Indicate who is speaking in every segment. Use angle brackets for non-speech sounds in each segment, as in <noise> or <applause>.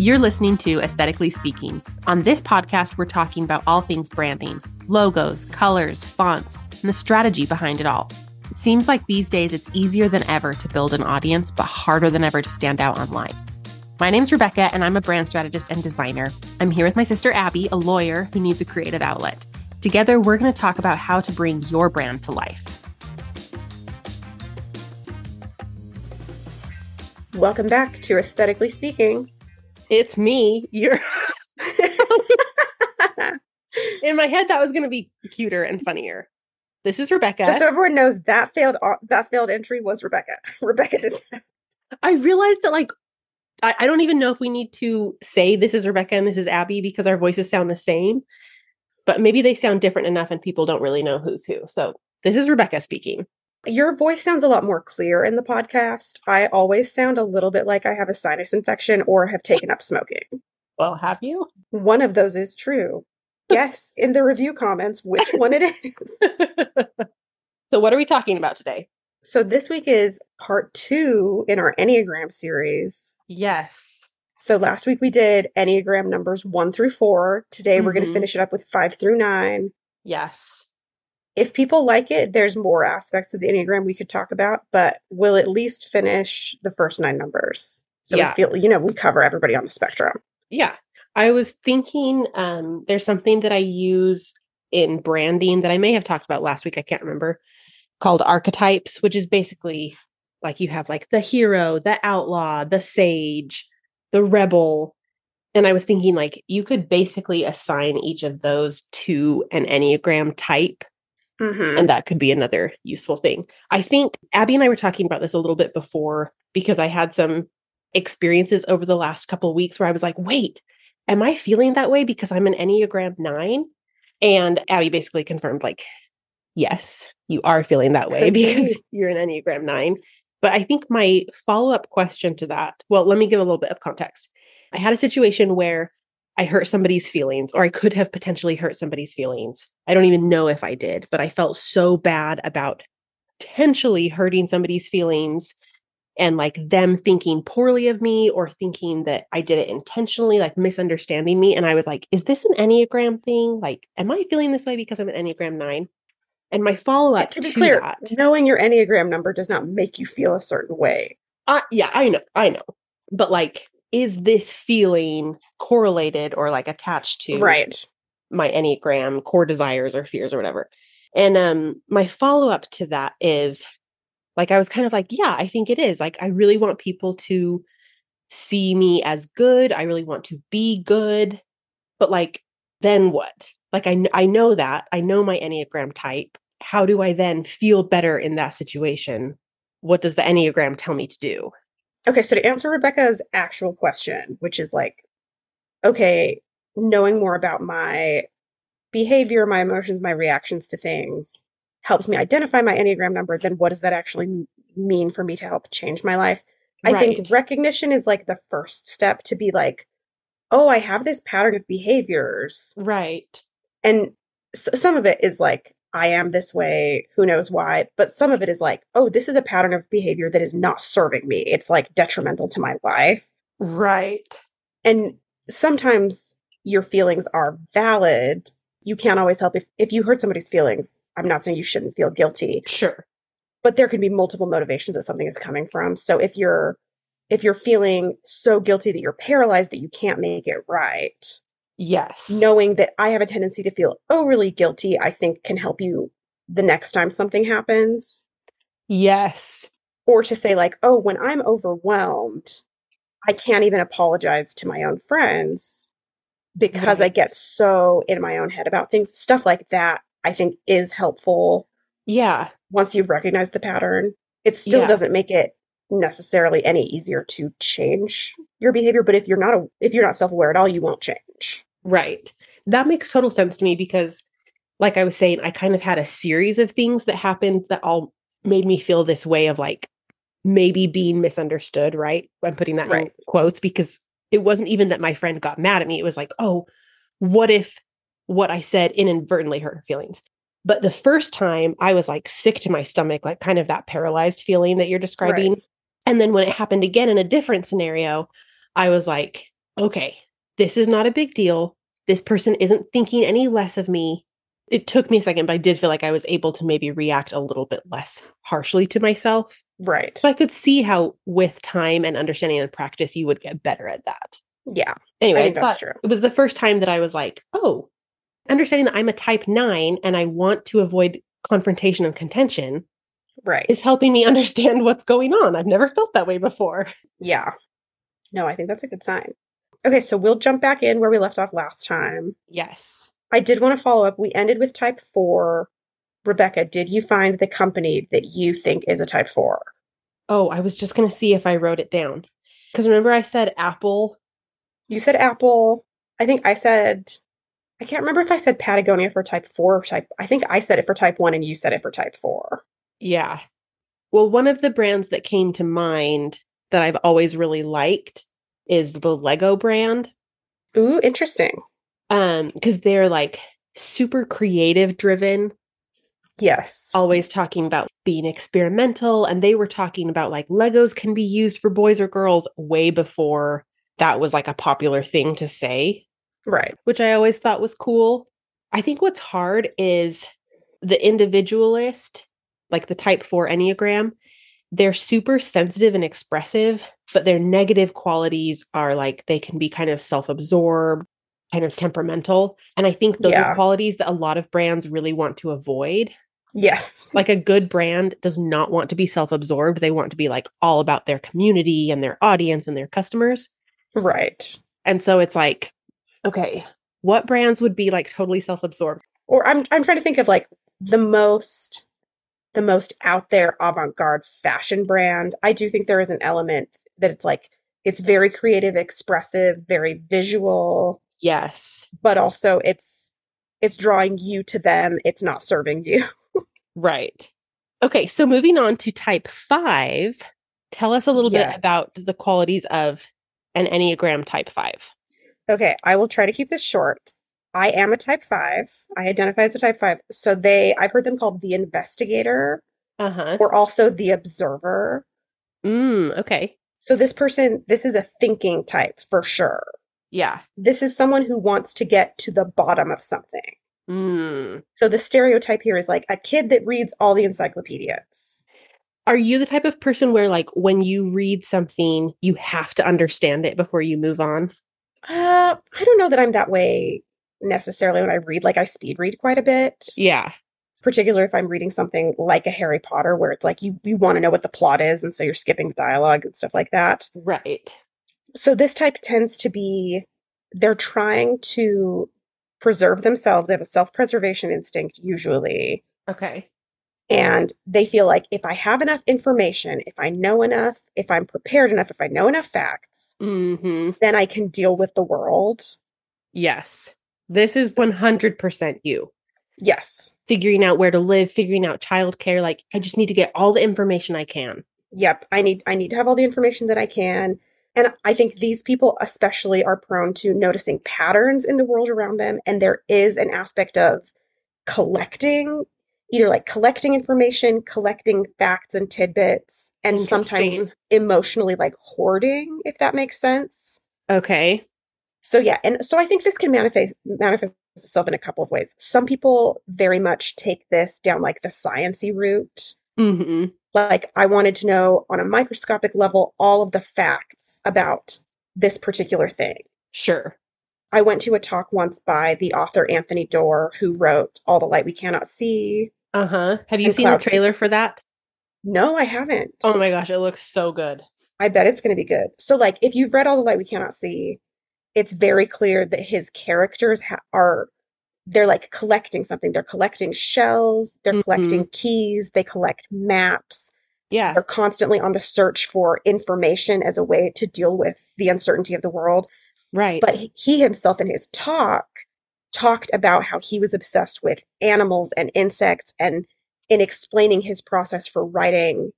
Speaker 1: You're listening to Aesthetically Speaking. On this podcast, we're talking about all things branding logos, colors, fonts, and the strategy behind it all. It seems like these days it's easier than ever to build an audience, but harder than ever to stand out online. My name's Rebecca, and I'm a brand strategist and designer. I'm here with my sister Abby, a lawyer who needs a creative outlet. Together, we're going to talk about how to bring your brand to life.
Speaker 2: Welcome back to Aesthetically Speaking.
Speaker 1: It's me. You're. <laughs> In my head, that was going to be cuter and funnier. This is Rebecca.
Speaker 2: Just so everyone knows, that failed. That failed entry was Rebecca. <laughs> Rebecca did <laughs> that.
Speaker 1: I realized that, like, I, I don't even know if we need to say this is Rebecca and this is Abby because our voices sound the same, but maybe they sound different enough and people don't really know who's who. So this is Rebecca speaking.
Speaker 2: Your voice sounds a lot more clear in the podcast. I always sound a little bit like I have a sinus infection or have taken up smoking.
Speaker 1: Well, have you?
Speaker 2: One of those is true. Yes, in the review comments, which one it is. <laughs>
Speaker 1: so, what are we talking about today?
Speaker 2: So, this week is part two in our Enneagram series.
Speaker 1: Yes.
Speaker 2: So, last week we did Enneagram numbers one through four. Today, mm-hmm. we're going to finish it up with five through nine.
Speaker 1: Yes
Speaker 2: if people like it, there's more aspects of the Enneagram we could talk about, but we'll at least finish the first nine numbers. So yeah. we feel, you know, we cover everybody on the spectrum.
Speaker 1: Yeah. I was thinking um, there's something that I use in branding that I may have talked about last week. I can't remember called archetypes, which is basically like you have like the hero, the outlaw, the sage, the rebel. And I was thinking like you could basically assign each of those to an Enneagram type Mm-hmm. And that could be another useful thing. I think Abby and I were talking about this a little bit before because I had some experiences over the last couple weeks where I was like, wait, am I feeling that way because I'm an Enneagram 9? And Abby basically confirmed, like, yes, you are feeling that way <laughs> because <laughs> you're an Enneagram 9. But I think my follow up question to that, well, let me give a little bit of context. I had a situation where I hurt somebody's feelings, or I could have potentially hurt somebody's feelings. I don't even know if I did, but I felt so bad about potentially hurting somebody's feelings and like them thinking poorly of me or thinking that I did it intentionally, like misunderstanding me. And I was like, is this an Enneagram thing? Like, am I feeling this way because I'm an Enneagram nine? And my follow up to be clear, that,
Speaker 2: knowing your Enneagram number does not make you feel a certain way.
Speaker 1: Uh, yeah, I know, I know. But like, is this feeling correlated or like attached to
Speaker 2: right.
Speaker 1: my enneagram core desires or fears or whatever? And um my follow up to that is like i was kind of like yeah i think it is. Like i really want people to see me as good. I really want to be good. But like then what? Like i i know that. I know my enneagram type. How do i then feel better in that situation? What does the enneagram tell me to do
Speaker 2: Okay, so to answer Rebecca's actual question, which is like, okay, knowing more about my behavior, my emotions, my reactions to things helps me identify my Enneagram number, then what does that actually mean for me to help change my life? I right. think recognition is like the first step to be like, oh, I have this pattern of behaviors.
Speaker 1: Right.
Speaker 2: And s- some of it is like, I am this way, who knows why. But some of it is like, oh, this is a pattern of behavior that is not serving me. It's like detrimental to my life.
Speaker 1: Right.
Speaker 2: And sometimes your feelings are valid. You can't always help if, if you hurt somebody's feelings. I'm not saying you shouldn't feel guilty.
Speaker 1: Sure.
Speaker 2: But there can be multiple motivations that something is coming from. So if you're if you're feeling so guilty that you're paralyzed that you can't make it right,
Speaker 1: Yes.
Speaker 2: Knowing that I have a tendency to feel overly guilty, I think can help you the next time something happens.
Speaker 1: Yes.
Speaker 2: Or to say, like, oh, when I'm overwhelmed, I can't even apologize to my own friends because right. I get so in my own head about things. Stuff like that, I think, is helpful.
Speaker 1: Yeah.
Speaker 2: Once you've recognized the pattern, it still yeah. doesn't make it necessarily any easier to change your behavior but if you're not a, if you're not self-aware at all you won't change
Speaker 1: Right. That makes total sense to me because, like I was saying, I kind of had a series of things that happened that all made me feel this way of like maybe being misunderstood, right? I'm putting that right. in quotes because it wasn't even that my friend got mad at me. It was like, oh, what if what I said inadvertently hurt her feelings? But the first time I was like sick to my stomach, like kind of that paralyzed feeling that you're describing. Right. And then when it happened again in a different scenario, I was like, okay, this is not a big deal. This person isn't thinking any less of me. It took me a second, but I did feel like I was able to maybe react a little bit less harshly to myself.
Speaker 2: Right.
Speaker 1: So I could see how, with time and understanding and practice, you would get better at that.
Speaker 2: Yeah.
Speaker 1: Anyway,
Speaker 2: that's true.
Speaker 1: it was the first time that I was like, oh, understanding that I'm a type nine and I want to avoid confrontation and contention
Speaker 2: Right.
Speaker 1: is helping me <laughs> understand what's going on. I've never felt that way before.
Speaker 2: Yeah. No, I think that's a good sign. Okay, so we'll jump back in where we left off last time.
Speaker 1: Yes.
Speaker 2: I did want to follow up. We ended with type four. Rebecca, did you find the company that you think is a type four?
Speaker 1: Oh, I was just going to see if I wrote it down. Because remember, I said Apple.
Speaker 2: You said Apple. I think I said, I can't remember if I said Patagonia for type four or type, I think I said it for type one and you said it for type four.
Speaker 1: Yeah. Well, one of the brands that came to mind that I've always really liked is the Lego brand.
Speaker 2: Ooh, interesting.
Speaker 1: Um, because they're like super creative driven,
Speaker 2: Yes.
Speaker 1: always talking about being experimental. And they were talking about like Legos can be used for boys or girls way before that was like a popular thing to say.
Speaker 2: Right.
Speaker 1: which I always thought was cool. I think what's hard is the individualist, like the type 4 Enneagram, they're super sensitive and expressive, but their negative qualities are like they can be kind of self absorbed, kind of temperamental. And I think those
Speaker 2: Yeah.
Speaker 1: are qualities that a lot of brands really want to avoid.
Speaker 2: Yes.
Speaker 1: Like a good brand does not want to be self absorbed. They want to be like all about their community and their audience and their customers.
Speaker 2: Right.
Speaker 1: And so it's like, okay, what brands would be like totally self absorbed?
Speaker 2: Or I'm I'm trying to think of like the most the most out there avant-garde fashion brand. I do think there is an element that it's like it's very creative, expressive, very visual,
Speaker 1: Yes.
Speaker 2: but also it's it's drawing you to them. It's not serving you. <laughs>
Speaker 1: Right. Okay, so moving on to type five, tell us a little bit about the qualities of an Enneagram type five.
Speaker 2: Okay, I will try to keep this short. I am a type 5. I identify as a type 5. So they I've heard them called the investigator
Speaker 1: Uh huh.
Speaker 2: or also the observer.
Speaker 1: Mm, okay.
Speaker 2: So this person this is a thinking type for sure.
Speaker 1: Yeah.
Speaker 2: This is someone who wants to get to the bottom of something.
Speaker 1: Mm.
Speaker 2: So the stereotype here is like a kid that reads all the encyclopedias.
Speaker 1: Are you the type of person where, like, when you read something, you have to understand it before you move on?
Speaker 2: Uh, I don't know that I'm that way necessarily when I read. Like I speed read quite a bit,
Speaker 1: Yeah.
Speaker 2: particularly if I'm reading something like a Harry Potter, where it's like you you want to know what the plot is, and so you're skipping the dialogue and stuff like that.
Speaker 1: Right.
Speaker 2: So this type tends to be they're trying to preserve themselves. They have a self-preservation instinct usually.
Speaker 1: Okay.
Speaker 2: And they feel like if I have enough information, if I know enough, if I'm prepared enough, if I know enough facts,
Speaker 1: hmm
Speaker 2: then I can deal with the world.
Speaker 1: Yes. This is 100% you.
Speaker 2: Yes.
Speaker 1: Figuring out where to live, figuring out childcare. Like, I just need to get all the information I can.
Speaker 2: Yep. I need I need to have all the information that I can. And I think these people especially are prone to noticing patterns in the world around them. And there is an aspect of collecting, either like collecting information, collecting facts and tidbits, and sometimes emotionally like hoarding, if that makes sense.
Speaker 1: Okay.
Speaker 2: So yeah, and so I think this can manifest manifest itself in a couple of ways. Some people very much take this down like the sciency route.
Speaker 1: hmm
Speaker 2: Like I wanted to know on a microscopic level all of the facts about this particular thing.
Speaker 1: Sure.
Speaker 2: I went to a talk once by the author Anthony Doerr, who wrote All the Light We Cannot See.
Speaker 1: Uh huh. Have you seen the
Speaker 2: cloud
Speaker 1: trailer for that?
Speaker 2: No, I haven't.
Speaker 1: Oh my gosh, it looks so good.
Speaker 2: I bet it's going to be good. So, like, if you've read All the Light We Cannot See, it's very clear that his characters ha- are they're like collecting something. They're collecting shells, they're
Speaker 1: Mhm.
Speaker 2: collecting keys, they collect maps.
Speaker 1: Yeah.
Speaker 2: They're constantly on the search for information as a way to deal with the uncertainty of the world.
Speaker 1: Right.
Speaker 2: But he, he himself in his talk talked about how he was obsessed with animals and insects and in explaining his process for writing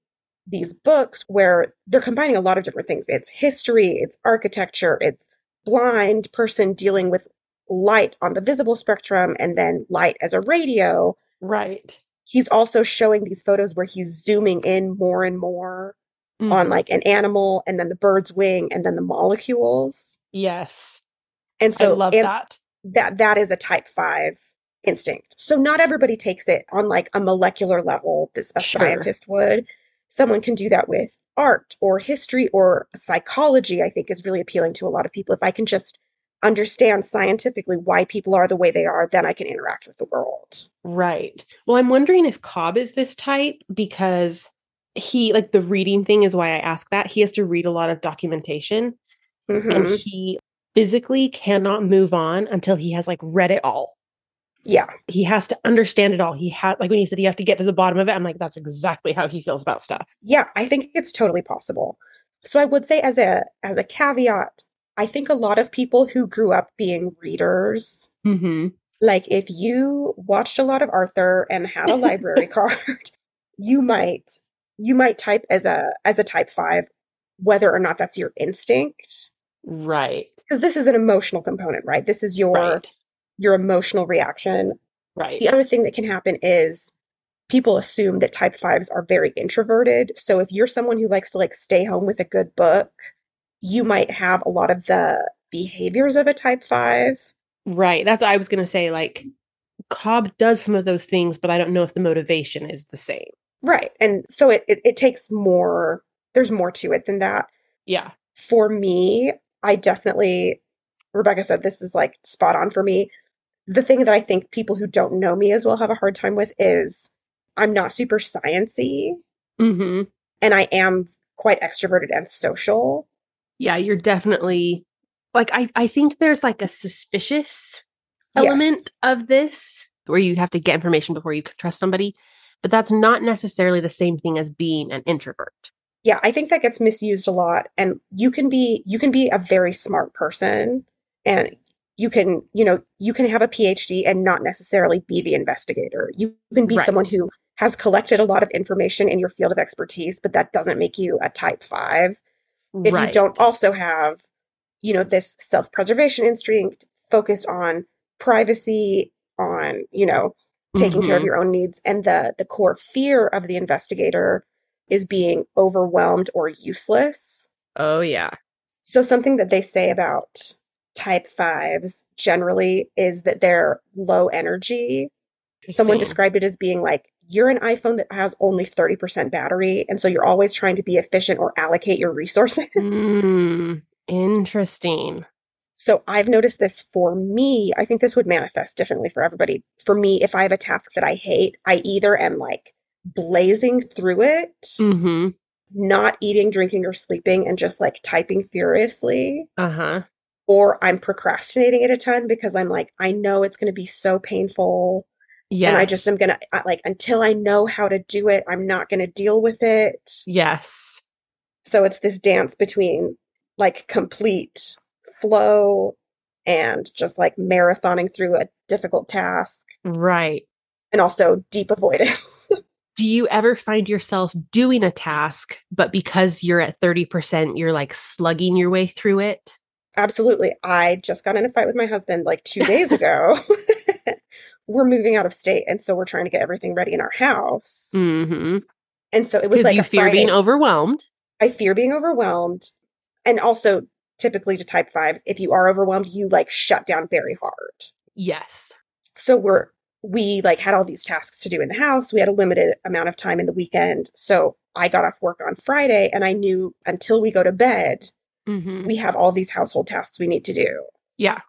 Speaker 2: these books where they're combining a lot of different things. It's history, it's architecture, it's blind person dealing with light on the visible spectrum and then light as a radio.
Speaker 1: right.
Speaker 2: He's also showing these photos where he's zooming in more and more on
Speaker 1: Mhm.
Speaker 2: like an animal and then the bird's wing and then the molecules.
Speaker 1: yes.
Speaker 2: And so
Speaker 1: I love
Speaker 2: and
Speaker 1: that.
Speaker 2: that that is a type 5 instinct. So not everybody takes it on like a molecular level this a
Speaker 1: Sure.
Speaker 2: scientist would. Someone can do that with art or history or psychology, I think is really appealing to a lot of people. If I can just understand scientifically why people are the way they are, then I can interact with the world.
Speaker 1: Right. Well, I'm wondering if Cobb is this type because he, like, the reading thing is why I ask that. He has to read a lot of documentation and
Speaker 2: Mhm.
Speaker 1: he physically cannot move on until he has, like, read it all.
Speaker 2: Yeah.
Speaker 1: He has to understand it all. He had, like, when he said you have to get to the bottom of it, I'm like, that's exactly how he feels about stuff.
Speaker 2: Yeah, I think it's totally possible. So I would say as a as a caveat, I think a lot of people who grew up being readers,
Speaker 1: Mm-hmm.
Speaker 2: like if you watched a lot of Arthur and had a library <laughs> card, you might you might type as a as a type 5 whether or not that's your instinct
Speaker 1: Right.
Speaker 2: because this is an emotional component, right? This is your
Speaker 1: Right.
Speaker 2: Your emotional reaction.
Speaker 1: Right.
Speaker 2: The other thing that can happen is people assume that type fives are very introverted. So if you're someone who likes to like stay home with a good book, you might have a lot of the behaviors of a type five.
Speaker 1: Right. That's what I was going to say. Like, Cobb does some of those things, but I don't know if the motivation is the same.
Speaker 2: Right. And so it, it, it takes more, there's more to it than that.
Speaker 1: Yeah.
Speaker 2: For me, I definitely, Rebecca said this is like spot on for me. The thing that I think people who don't know me as well have a hard time with is I'm not super sciency
Speaker 1: Mm-hmm.
Speaker 2: and I am quite extroverted and social.
Speaker 1: Yeah, you're definitely like I I think there's like a suspicious element
Speaker 2: Yes.
Speaker 1: of this where you have to get information before you can trust somebody, but that's not necessarily the same thing as being an introvert.
Speaker 2: Yeah, I think that gets misused a lot. And you can be you can be a very smart person and you can, you know, you can have a PhD and not necessarily be the investigator. You can be
Speaker 1: Right.
Speaker 2: someone who has collected a lot of information in your field of expertise, but that doesn't make you a type 5. If you don't also have, you know, this self-preservation instinct focused on privacy, on, you know, taking care of
Speaker 1: Mhm.
Speaker 2: your own needs and the the core fear of the investigator is being overwhelmed or useless.
Speaker 1: Oh yeah.
Speaker 2: So something that they say about type 5s generally is that they're low energy. Someone described it as being like you're an iPhone that has only 30% battery and so you're always trying to be efficient or allocate your resources.
Speaker 1: Mm, interesting.
Speaker 2: So I've noticed this for me. I think this would manifest differently for everybody. For me, if I have a task that I hate, I either am like blazing through it,
Speaker 1: Mm-hmm.
Speaker 2: not eating, drinking, or sleeping, and just like typing furiously,
Speaker 1: Uh-huh.
Speaker 2: Or I'm procrastinating it a ton because I'm like, I know it's going to be so painful.
Speaker 1: Yes.
Speaker 2: And I just am going to, like, until I know how to do it, I'm not going to deal with it.
Speaker 1: Yes.
Speaker 2: So it's this dance between like complete flow and just like marathoning through a difficult task
Speaker 1: Right.
Speaker 2: and also deep <laughs> avoidance.
Speaker 1: Do you ever find yourself doing a task, but because you're at 30%, you're like slugging your way through it?
Speaker 2: Absolutely. I just got in a fight with my husband like two days <laughs> ago. <laughs> we're moving out of state. And so we're trying to get everything ready in our house.
Speaker 1: Mm-hmm.
Speaker 2: And so it was like
Speaker 1: you
Speaker 2: a
Speaker 1: fear
Speaker 2: Friday.
Speaker 1: being overwhelmed.
Speaker 2: I fear being overwhelmed. And also, typically to type fives, if you are overwhelmed, you like shut down very hard.
Speaker 1: Yes.
Speaker 2: So we're, we like had all these tasks to do in the house. We had a limited amount of time in the weekend. So I got off work on Friday and I knew until we go to bed,
Speaker 1: Mm-hmm.
Speaker 2: we have all these household tasks we need to do.
Speaker 1: Yeah.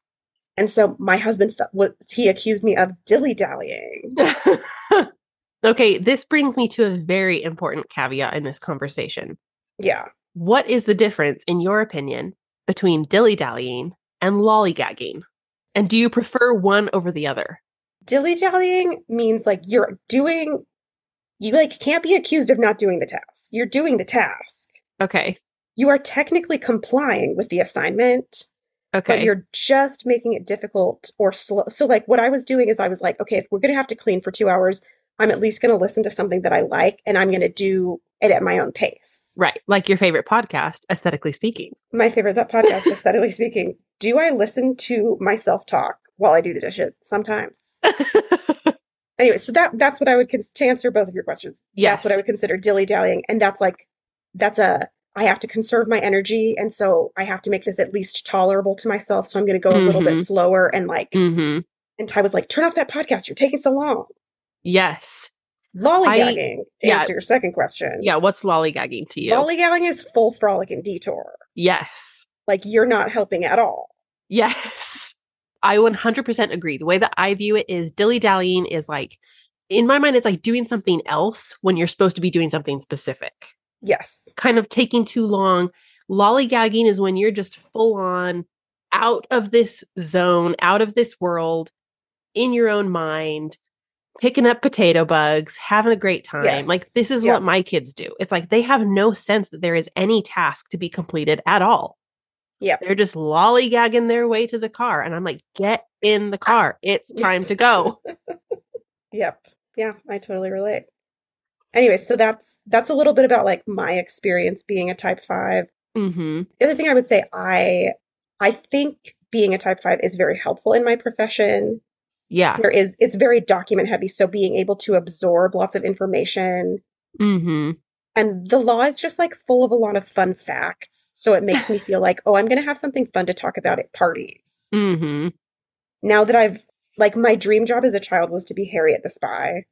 Speaker 2: And so my husband, was, he accused me of dilly dallying. <laughs>
Speaker 1: okay, this brings me to a very important caveat in this conversation.
Speaker 2: Yeah.
Speaker 1: What is the difference, in your opinion, between dilly dallying and lollygagging? And do you prefer one over the other?
Speaker 2: Dilly dallying means like you're doing, you like can't be accused of not doing the task. You're doing the task.
Speaker 1: Okay.
Speaker 2: You are technically complying with the assignment,
Speaker 1: Okay.
Speaker 2: but you're just making it difficult or slow. So, like, what I was doing is I was like, okay, if we're going to have to clean for two hours, I'm at least going to listen to something that I like and I'm going to do it at my own pace.
Speaker 1: right. Like your favorite podcast, aesthetically speaking.
Speaker 2: My favorite that podcast, aesthetically speaking. Do I listen to myself talk while I do the dishes? Sometimes. <laughs> Anyway, so that that's what I would cons- to answer both of your questions.
Speaker 1: Yes.
Speaker 2: That's what I would consider dilly dallying, and that's like that's a I have to conserve my energy and so I have to make this at least tolerable to myself. So I'm going to go a little bit
Speaker 1: Mhm.
Speaker 2: slower and like
Speaker 1: hmm
Speaker 2: and Ty was like, "Turn off that podcast. You're taking so long."
Speaker 1: Yes.
Speaker 2: Lollygagging. to
Speaker 1: yeah.
Speaker 2: answer your second question.
Speaker 1: Yeah. What's lollygagging to you?
Speaker 2: Lollygagging is full frolic and detour.
Speaker 1: yes.
Speaker 2: Like you're not helping at all.
Speaker 1: Yes. I 100% agree. The way that I view it is dilly dallying is like, in my mind, it's like doing something else when you're supposed to be doing something specific.
Speaker 2: Yes.
Speaker 1: Kind of taking too long. Lollygagging is when you're just full on out of this zone, out of this world, in your own mind, picking up potato bugs, having a great time.
Speaker 2: Yes.
Speaker 1: Like, this is
Speaker 2: Yeah.
Speaker 1: what my kids do. It's like they have no sense that there is any task to be completed at all.
Speaker 2: Yep.
Speaker 1: They're just lollygagging their way to the car. And I'm like, get in the car. It's <laughs> time to go.
Speaker 2: Yep. Yeah, I totally relate. Anyway, so that's that's a little bit about like my experience being a type 5.
Speaker 1: hmm
Speaker 2: The other thing I would say I I think being a type 5 is very helpful in my profession.
Speaker 1: Yeah.
Speaker 2: There is it's very document heavy, so being able to absorb lots of information
Speaker 1: hmm
Speaker 2: and the law is just like full of a lot of fun facts. So it makes me feel like, oh, I'm going to have something fun to talk about at parties.
Speaker 1: Mm-hmm.
Speaker 2: Now that I've like my dream job as a child was to be Harriet the spy.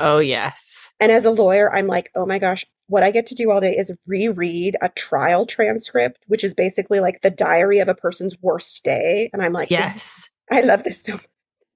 Speaker 1: Oh, yes.
Speaker 2: And as a lawyer, I'm like, oh my gosh, what I get to do all day is reread a trial transcript, which is basically like the diary of a person's worst day. And I'm like,
Speaker 1: Yes.
Speaker 2: I love this so much.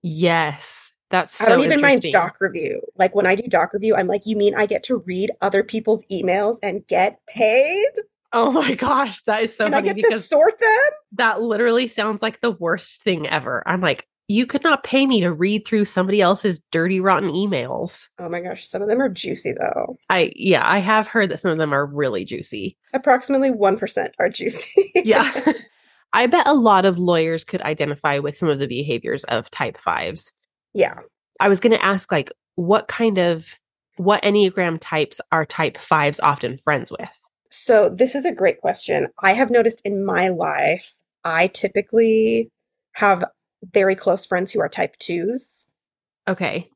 Speaker 1: Yes. That's so
Speaker 2: I don't even mind doc review. Like when I do doc review, I'm like, you mean I get to read other people's emails and get paid?
Speaker 1: Oh my gosh. That is so
Speaker 2: and I
Speaker 1: funny
Speaker 2: get to sort them?
Speaker 1: that literally sounds like the worst thing ever. I'm like, you could not pay me to read through somebody else's dirty, rotten emails.
Speaker 2: Oh my gosh, some of them are juicy though.
Speaker 1: I, yeah, I have heard that some of them are really juicy.
Speaker 2: Approximately 1% are juicy.
Speaker 1: Yeah. <laughs> <laughs> I bet a lot of lawyers could identify with some of the behaviors of type fives.
Speaker 2: yeah.
Speaker 1: I was going to ask, like, what kind of, what Enneagram types are type fives often friends with?
Speaker 2: So this is a great question. I have noticed in my life, I typically have very close friends who are type twos.
Speaker 1: Okay.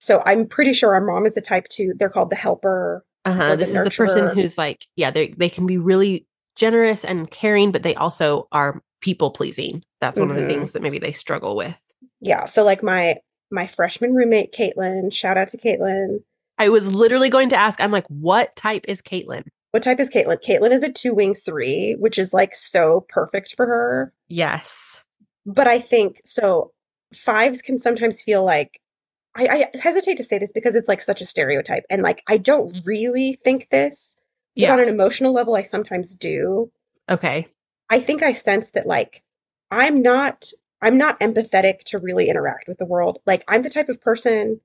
Speaker 2: So I'm pretty sure our mom is a type two. They're called the helper.
Speaker 1: Uh huh. This is the person who's like, yeah, they they can be really generous and caring, but they also are people pleasing. That's one of the
Speaker 2: Mhm.
Speaker 1: things that maybe they struggle with.
Speaker 2: Yeah. So like my my freshman roommate, Caitlin, shout out to Caitlin.
Speaker 1: I was literally going to ask, I'm like, what type is Caitlin?
Speaker 2: What type is Caitlin? Caitlin is a two wing three, which is like so perfect for her.
Speaker 1: Yes.
Speaker 2: But I think so fives can sometimes feel like I, I hesitate to say this because it's like such a stereotype. And like I don't really think this, but
Speaker 1: Yeah.
Speaker 2: on an emotional level, I sometimes do.
Speaker 1: Okay.
Speaker 2: I think I sense that like I'm not I'm not empathetic to really interact with the world. Like I'm the type of person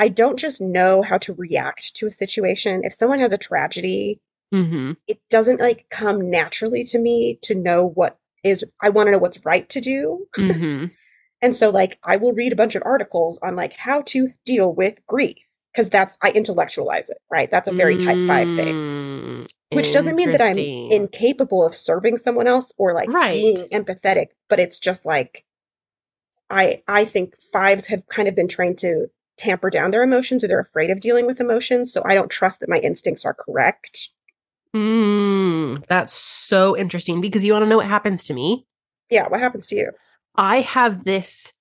Speaker 2: I don't just know how to react to a situation. If someone has a tragedy,
Speaker 1: Mm-hmm.
Speaker 2: it doesn't like come naturally to me to know what is I want to know what's right to do.
Speaker 1: Mm-hmm. <laughs>
Speaker 2: And so like I will read a bunch of articles on like how to deal with grief because that's I intellectualize it, right? That's a very type 5 thing.
Speaker 1: Mm,
Speaker 2: Which doesn't mean that I'm incapable of serving someone else or like
Speaker 1: Right.
Speaker 2: being empathetic, but it's just like I I think fives have kind of been trained to tamper down their emotions or they're afraid of dealing with emotions, so I don't trust that my instincts are correct.
Speaker 1: Mm, that's so interesting because you want to know what happens to me?
Speaker 2: Yeah, what happens to you?
Speaker 1: I have this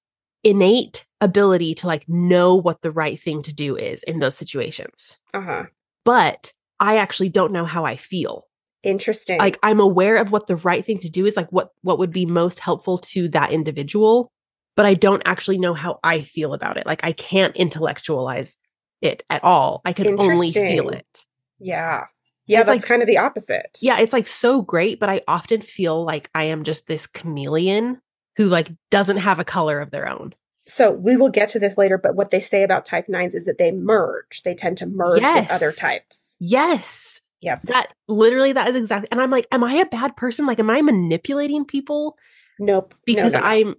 Speaker 1: innate ability to like know what the right thing to do is in those situations.
Speaker 2: Uh-huh.
Speaker 1: But I actually don't know how I feel.
Speaker 2: Interesting.
Speaker 1: Like I'm aware of what the right thing to do is, like what what would be most helpful to that individual, but I don't actually know how I feel about it. Like I can't intellectualize it at all. I can only feel it.
Speaker 2: yeah. Yeah,
Speaker 1: It's
Speaker 2: that's
Speaker 1: like-
Speaker 2: kind of the opposite.
Speaker 1: Yeah, it's like so great, but I often feel like I am just this chameleon who like doesn't have a color of their own.
Speaker 2: So we will get to this later, but what they say about type nines is that they merge. They tend to merge with other types.
Speaker 1: Yes.
Speaker 2: Yep.
Speaker 1: That literally that is exactly and I'm like, am I a bad person? Like, am I manipulating people?
Speaker 2: Nope.
Speaker 1: Because
Speaker 2: no, no.
Speaker 1: I'm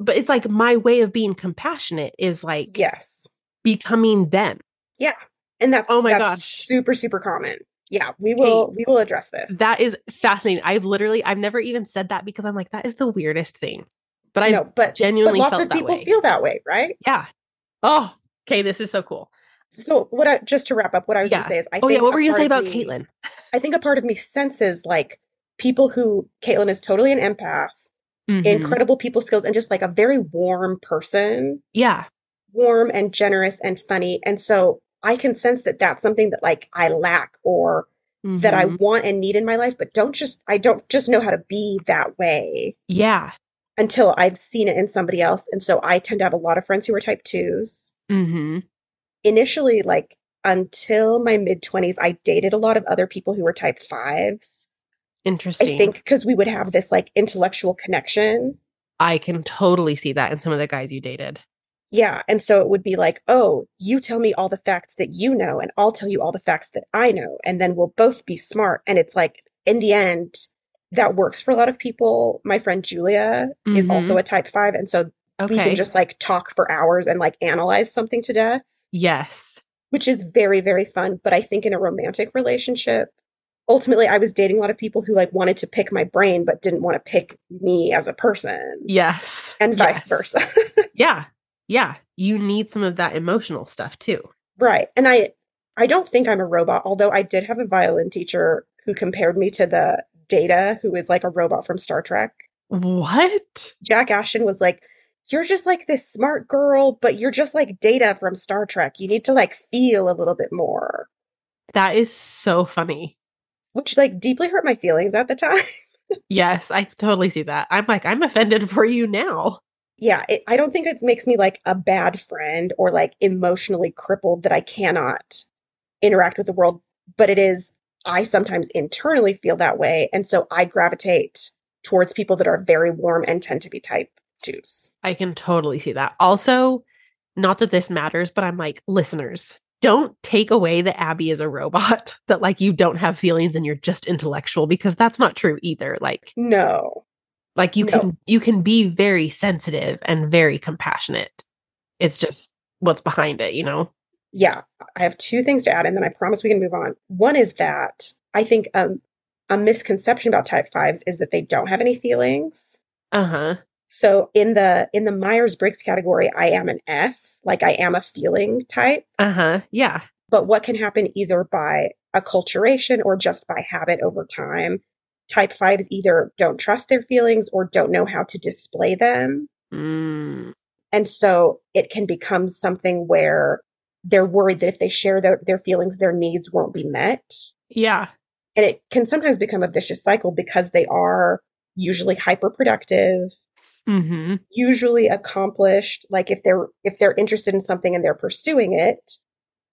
Speaker 1: but it's like my way of being compassionate is like
Speaker 2: yes.
Speaker 1: becoming them. Yeah.
Speaker 2: And that
Speaker 1: Oh my
Speaker 2: that's
Speaker 1: gosh.
Speaker 2: super, super common. Yeah, we will we will address this.
Speaker 1: That is fascinating. I've literally I've never even said that because I'm like, that is the weirdest thing. But I
Speaker 2: no, but, but
Speaker 1: genuinely
Speaker 2: lots
Speaker 1: felt
Speaker 2: of people
Speaker 1: way.
Speaker 2: feel that way, right?
Speaker 1: Yeah. Oh, okay. This is so cool.
Speaker 2: So what I just to wrap up, what I was
Speaker 1: Yeah.
Speaker 2: gonna say is I
Speaker 1: oh yeah, what were you gonna say about
Speaker 2: me-
Speaker 1: Caitlin?
Speaker 2: I think a part of me senses like people who Caitlin is totally an empath,
Speaker 1: Mhm.
Speaker 2: incredible people skills, and just like a very warm person,
Speaker 1: Yeah.
Speaker 2: warm and generous and funny. And so I can sense that that's something that like I lack or that I
Speaker 1: Mhm.
Speaker 2: want and need in my life, but don't just I don't just know how to be that way
Speaker 1: Yeah.
Speaker 2: until I've seen it in somebody else. And so I tend to have a lot of friends who are type twos.
Speaker 1: hmm
Speaker 2: Initially, like until my mid 20s, I dated a lot of other people who were type fives.
Speaker 1: Interesting.
Speaker 2: I think because we would have this like intellectual connection.
Speaker 1: I can totally see that in some of the guys you dated.
Speaker 2: Yeah. And so it would be like, oh, you tell me all the facts that you know, and I'll tell you all the facts that I know. And then we'll both be smart. And it's like, in the end, that works for a lot of people. My friend Julia is
Speaker 1: Mhm.
Speaker 2: also a type five. And so we can just like talk for hours and like analyze something to death,
Speaker 1: yes.
Speaker 2: which is very, very fun. But I think in a romantic relationship, ultimately, I was dating a lot of people who like wanted to pick my brain, but didn't want to pick me as a person,
Speaker 1: Yes.
Speaker 2: and vice
Speaker 1: Yes.
Speaker 2: versa. <laughs>
Speaker 1: Yeah. Yeah. You need some of that emotional stuff too.
Speaker 2: Right. And I I don't think I'm a robot, although I did have a violin teacher who compared me to the Data, who is like a robot from Star Trek.
Speaker 1: What?
Speaker 2: Jack Ashton was like, You're just like this smart girl, but you're just like Data from Star Trek. You need to like feel a little bit more.
Speaker 1: That is so funny.
Speaker 2: Which like deeply hurt my feelings at the time. <laughs>
Speaker 1: Yes, I totally see that. I'm like, I'm offended for you now.
Speaker 2: Yeah, it, I don't think it makes me like a bad friend or like emotionally crippled that I cannot interact with the world, but it is, I sometimes internally feel that way. And so I gravitate towards people that are very warm and tend to be type twos.
Speaker 1: I can totally see that. Also, not that this matters, but I'm like, listeners, don't take away that Abby is a robot, <laughs> that like you don't have feelings and you're just intellectual because that's not true either. Like
Speaker 2: No.
Speaker 1: Like you
Speaker 2: No.
Speaker 1: can you can be very sensitive and very compassionate. It's just what's behind it, you know?
Speaker 2: Yeah, I have two things to add, and then I promise we can move on. One is that I think um, a misconception about type fives is that they don't have any feelings.
Speaker 1: Uh-huh.
Speaker 2: So in the in the Myers Briggs category, I am an F, like I am a feeling type.
Speaker 1: Uh-huh. Yeah.
Speaker 2: But what can happen either by acculturation or just by habit over time? Type fives either don't trust their feelings or don't know how to display them.
Speaker 1: Mm.
Speaker 2: And so it can become something where they're worried that if they share their, their feelings, their needs won't be met.
Speaker 1: Yeah.
Speaker 2: And it can sometimes become a vicious cycle because they are usually hyperproductive,
Speaker 1: Mm-hmm.
Speaker 2: usually accomplished. Like if they're if they're interested in something and they're pursuing it,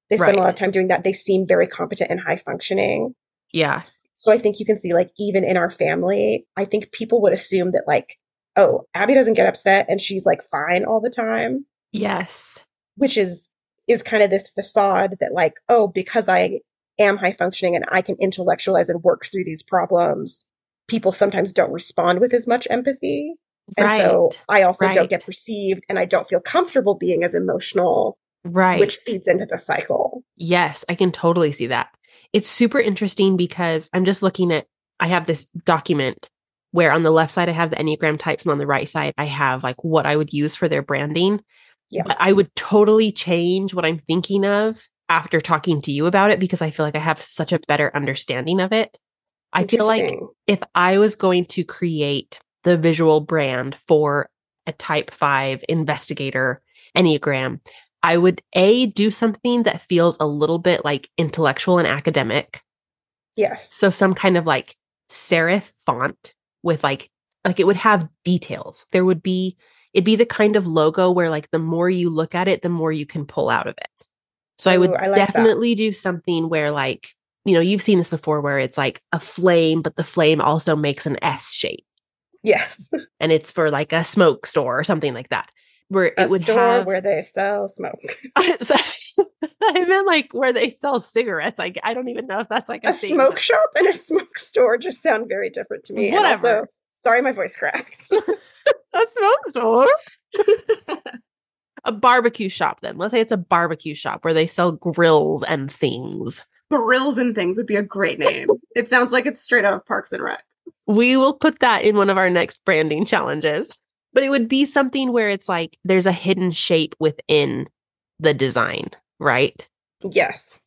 Speaker 2: they spend a lot of time doing that. They seem very competent and high functioning.
Speaker 1: Yeah.
Speaker 2: So I think you can see like even in our family, I think people would assume that like, oh, Abby doesn't get upset and she's like fine all the time.
Speaker 1: Yes.
Speaker 2: which is is kind of this facade that like oh because i am high functioning and i can intellectualize and work through these problems people sometimes don't respond with as much empathy and
Speaker 1: Right.
Speaker 2: so i also don't get perceived and i don't feel comfortable being as emotional
Speaker 1: right.
Speaker 2: which feeds into the cycle
Speaker 1: Yes, I can totally see that. It's super interesting because I'm just looking at, I have this document where on the left side I have the Enneagram types and on the right side I have like what I would use for their branding.
Speaker 2: Yeah.
Speaker 1: But I would totally change what I'm thinking of after talking to you about it because I feel like I have such a better understanding of it. I feel like if I was going to create the visual brand for a type five investigator Enneagram, I would A, do something that feels a little bit like intellectual and academic.
Speaker 2: yes
Speaker 1: So some kind of like serif font with like, like it would have details. There would be, it'd be the kind of logo where like the more you look at it, the more you can pull out of it. So I would
Speaker 2: I like that.
Speaker 1: definitely do something where like, you know, you've seen this before where it's like a flame, but the flame also makes an S shape
Speaker 2: yes <laughs>
Speaker 1: and it's for like a smoke store or something like that. Where
Speaker 2: a
Speaker 1: it would
Speaker 2: store
Speaker 1: have
Speaker 2: where they sell smoke <laughs>
Speaker 1: so, <laughs> I meant like where they sell cigarettes. I, I don't even know if that's like a,
Speaker 2: a
Speaker 1: thing,
Speaker 2: smoke
Speaker 1: but-
Speaker 2: shop and a smoke store just sound very different to me and
Speaker 1: Whatever.
Speaker 2: also sorry my voice cracked <laughs>
Speaker 1: a smoke store. a barbecue shop then. Let's say it's a barbecue shop where they sell grills and things.
Speaker 2: Grills and Things would be a great name. it sounds like it's straight out of Parks and Rec.
Speaker 1: We will put that in one of our next branding challenges. But it would be something where it's like there's a hidden shape within the design, right?
Speaker 2: Yes.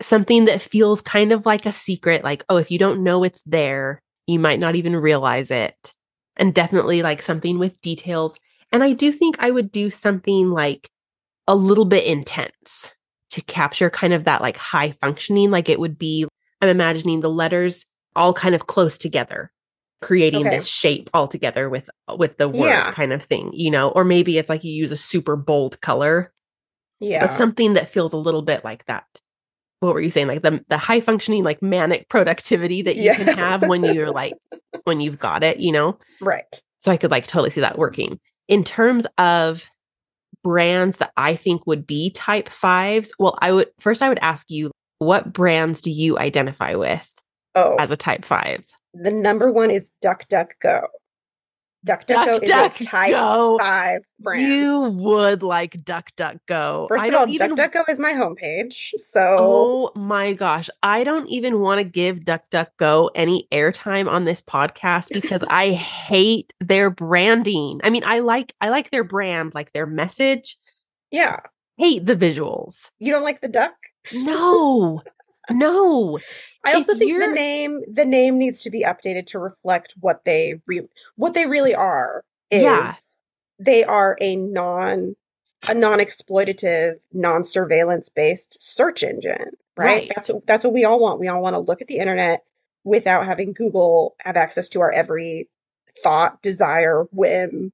Speaker 1: Something that feels kind of like a secret, like, oh, if you don't know it's there, you might not even realize it. And definitely like something with details. And I do think I would do something like a little bit intense to capture kind of that like high functioning. Like it would be, I'm imagining the letters all kind of close together creating
Speaker 2: Okay.
Speaker 1: this shape altogether with with the word
Speaker 2: Yeah.
Speaker 1: kind of thing you know or maybe it's like you use a super bold color
Speaker 2: Yeah.
Speaker 1: but something that feels a little bit like that what were you saying like the the high functioning like manic productivity that you can have when you're like when you've got it you know <laughs>
Speaker 2: right.
Speaker 1: so i could like totally see that working in terms of brands that i think would be type fives well i would first i would ask you what brands do you identify with
Speaker 2: Oh,
Speaker 1: as a type five
Speaker 2: the number one is DuckDuckGo. DuckDuckGo is a type
Speaker 1: Go.
Speaker 2: five brand.
Speaker 1: You would like Duck Duck Go.
Speaker 2: First
Speaker 1: I
Speaker 2: of all,
Speaker 1: even
Speaker 2: DuckDuckGo is my homepage. So
Speaker 1: Oh my gosh. I don't even want to give Duck Duck Go any airtime on this podcast because I hate their branding. I mean, I like I like their brand, like their message.
Speaker 2: yeah,
Speaker 1: Hate the visuals.
Speaker 2: you don't like the duck.
Speaker 1: No. No.
Speaker 2: I also
Speaker 1: If
Speaker 2: think the
Speaker 1: you're-
Speaker 2: name the name needs to be updated to reflect what they really what they really are. Is
Speaker 1: Yeah.
Speaker 2: they are a non a non-exploitative, non-surveillance based search engine, right?
Speaker 1: Right.
Speaker 2: That's that's what we all want. We all want to look at the internet without having Google have access to our every thought, desire, whim.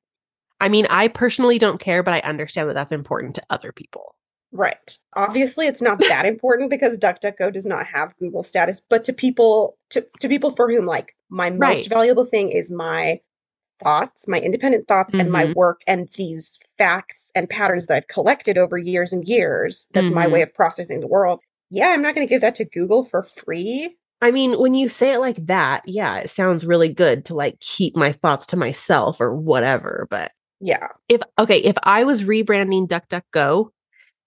Speaker 1: I mean, I personally don't care, but I understand that that's important to other people.
Speaker 2: Right. Obviously, it's not that important because DuckDuckGo does not have Google status, but to people to, to people for whom like my most
Speaker 1: Right.
Speaker 2: valuable thing is my thoughts, my independent thoughts and my
Speaker 1: Mhm.
Speaker 2: work and these facts and patterns that I've collected over years and years. That's my
Speaker 1: Mhm.
Speaker 2: way of processing the world. Yeah, I'm not going to give that to Google for free.
Speaker 1: I mean, when you say it like that, yeah, it sounds really good to like keep my thoughts to myself or whatever. But
Speaker 2: Yeah.
Speaker 1: if okay, if I was rebranding DuckDuckGo,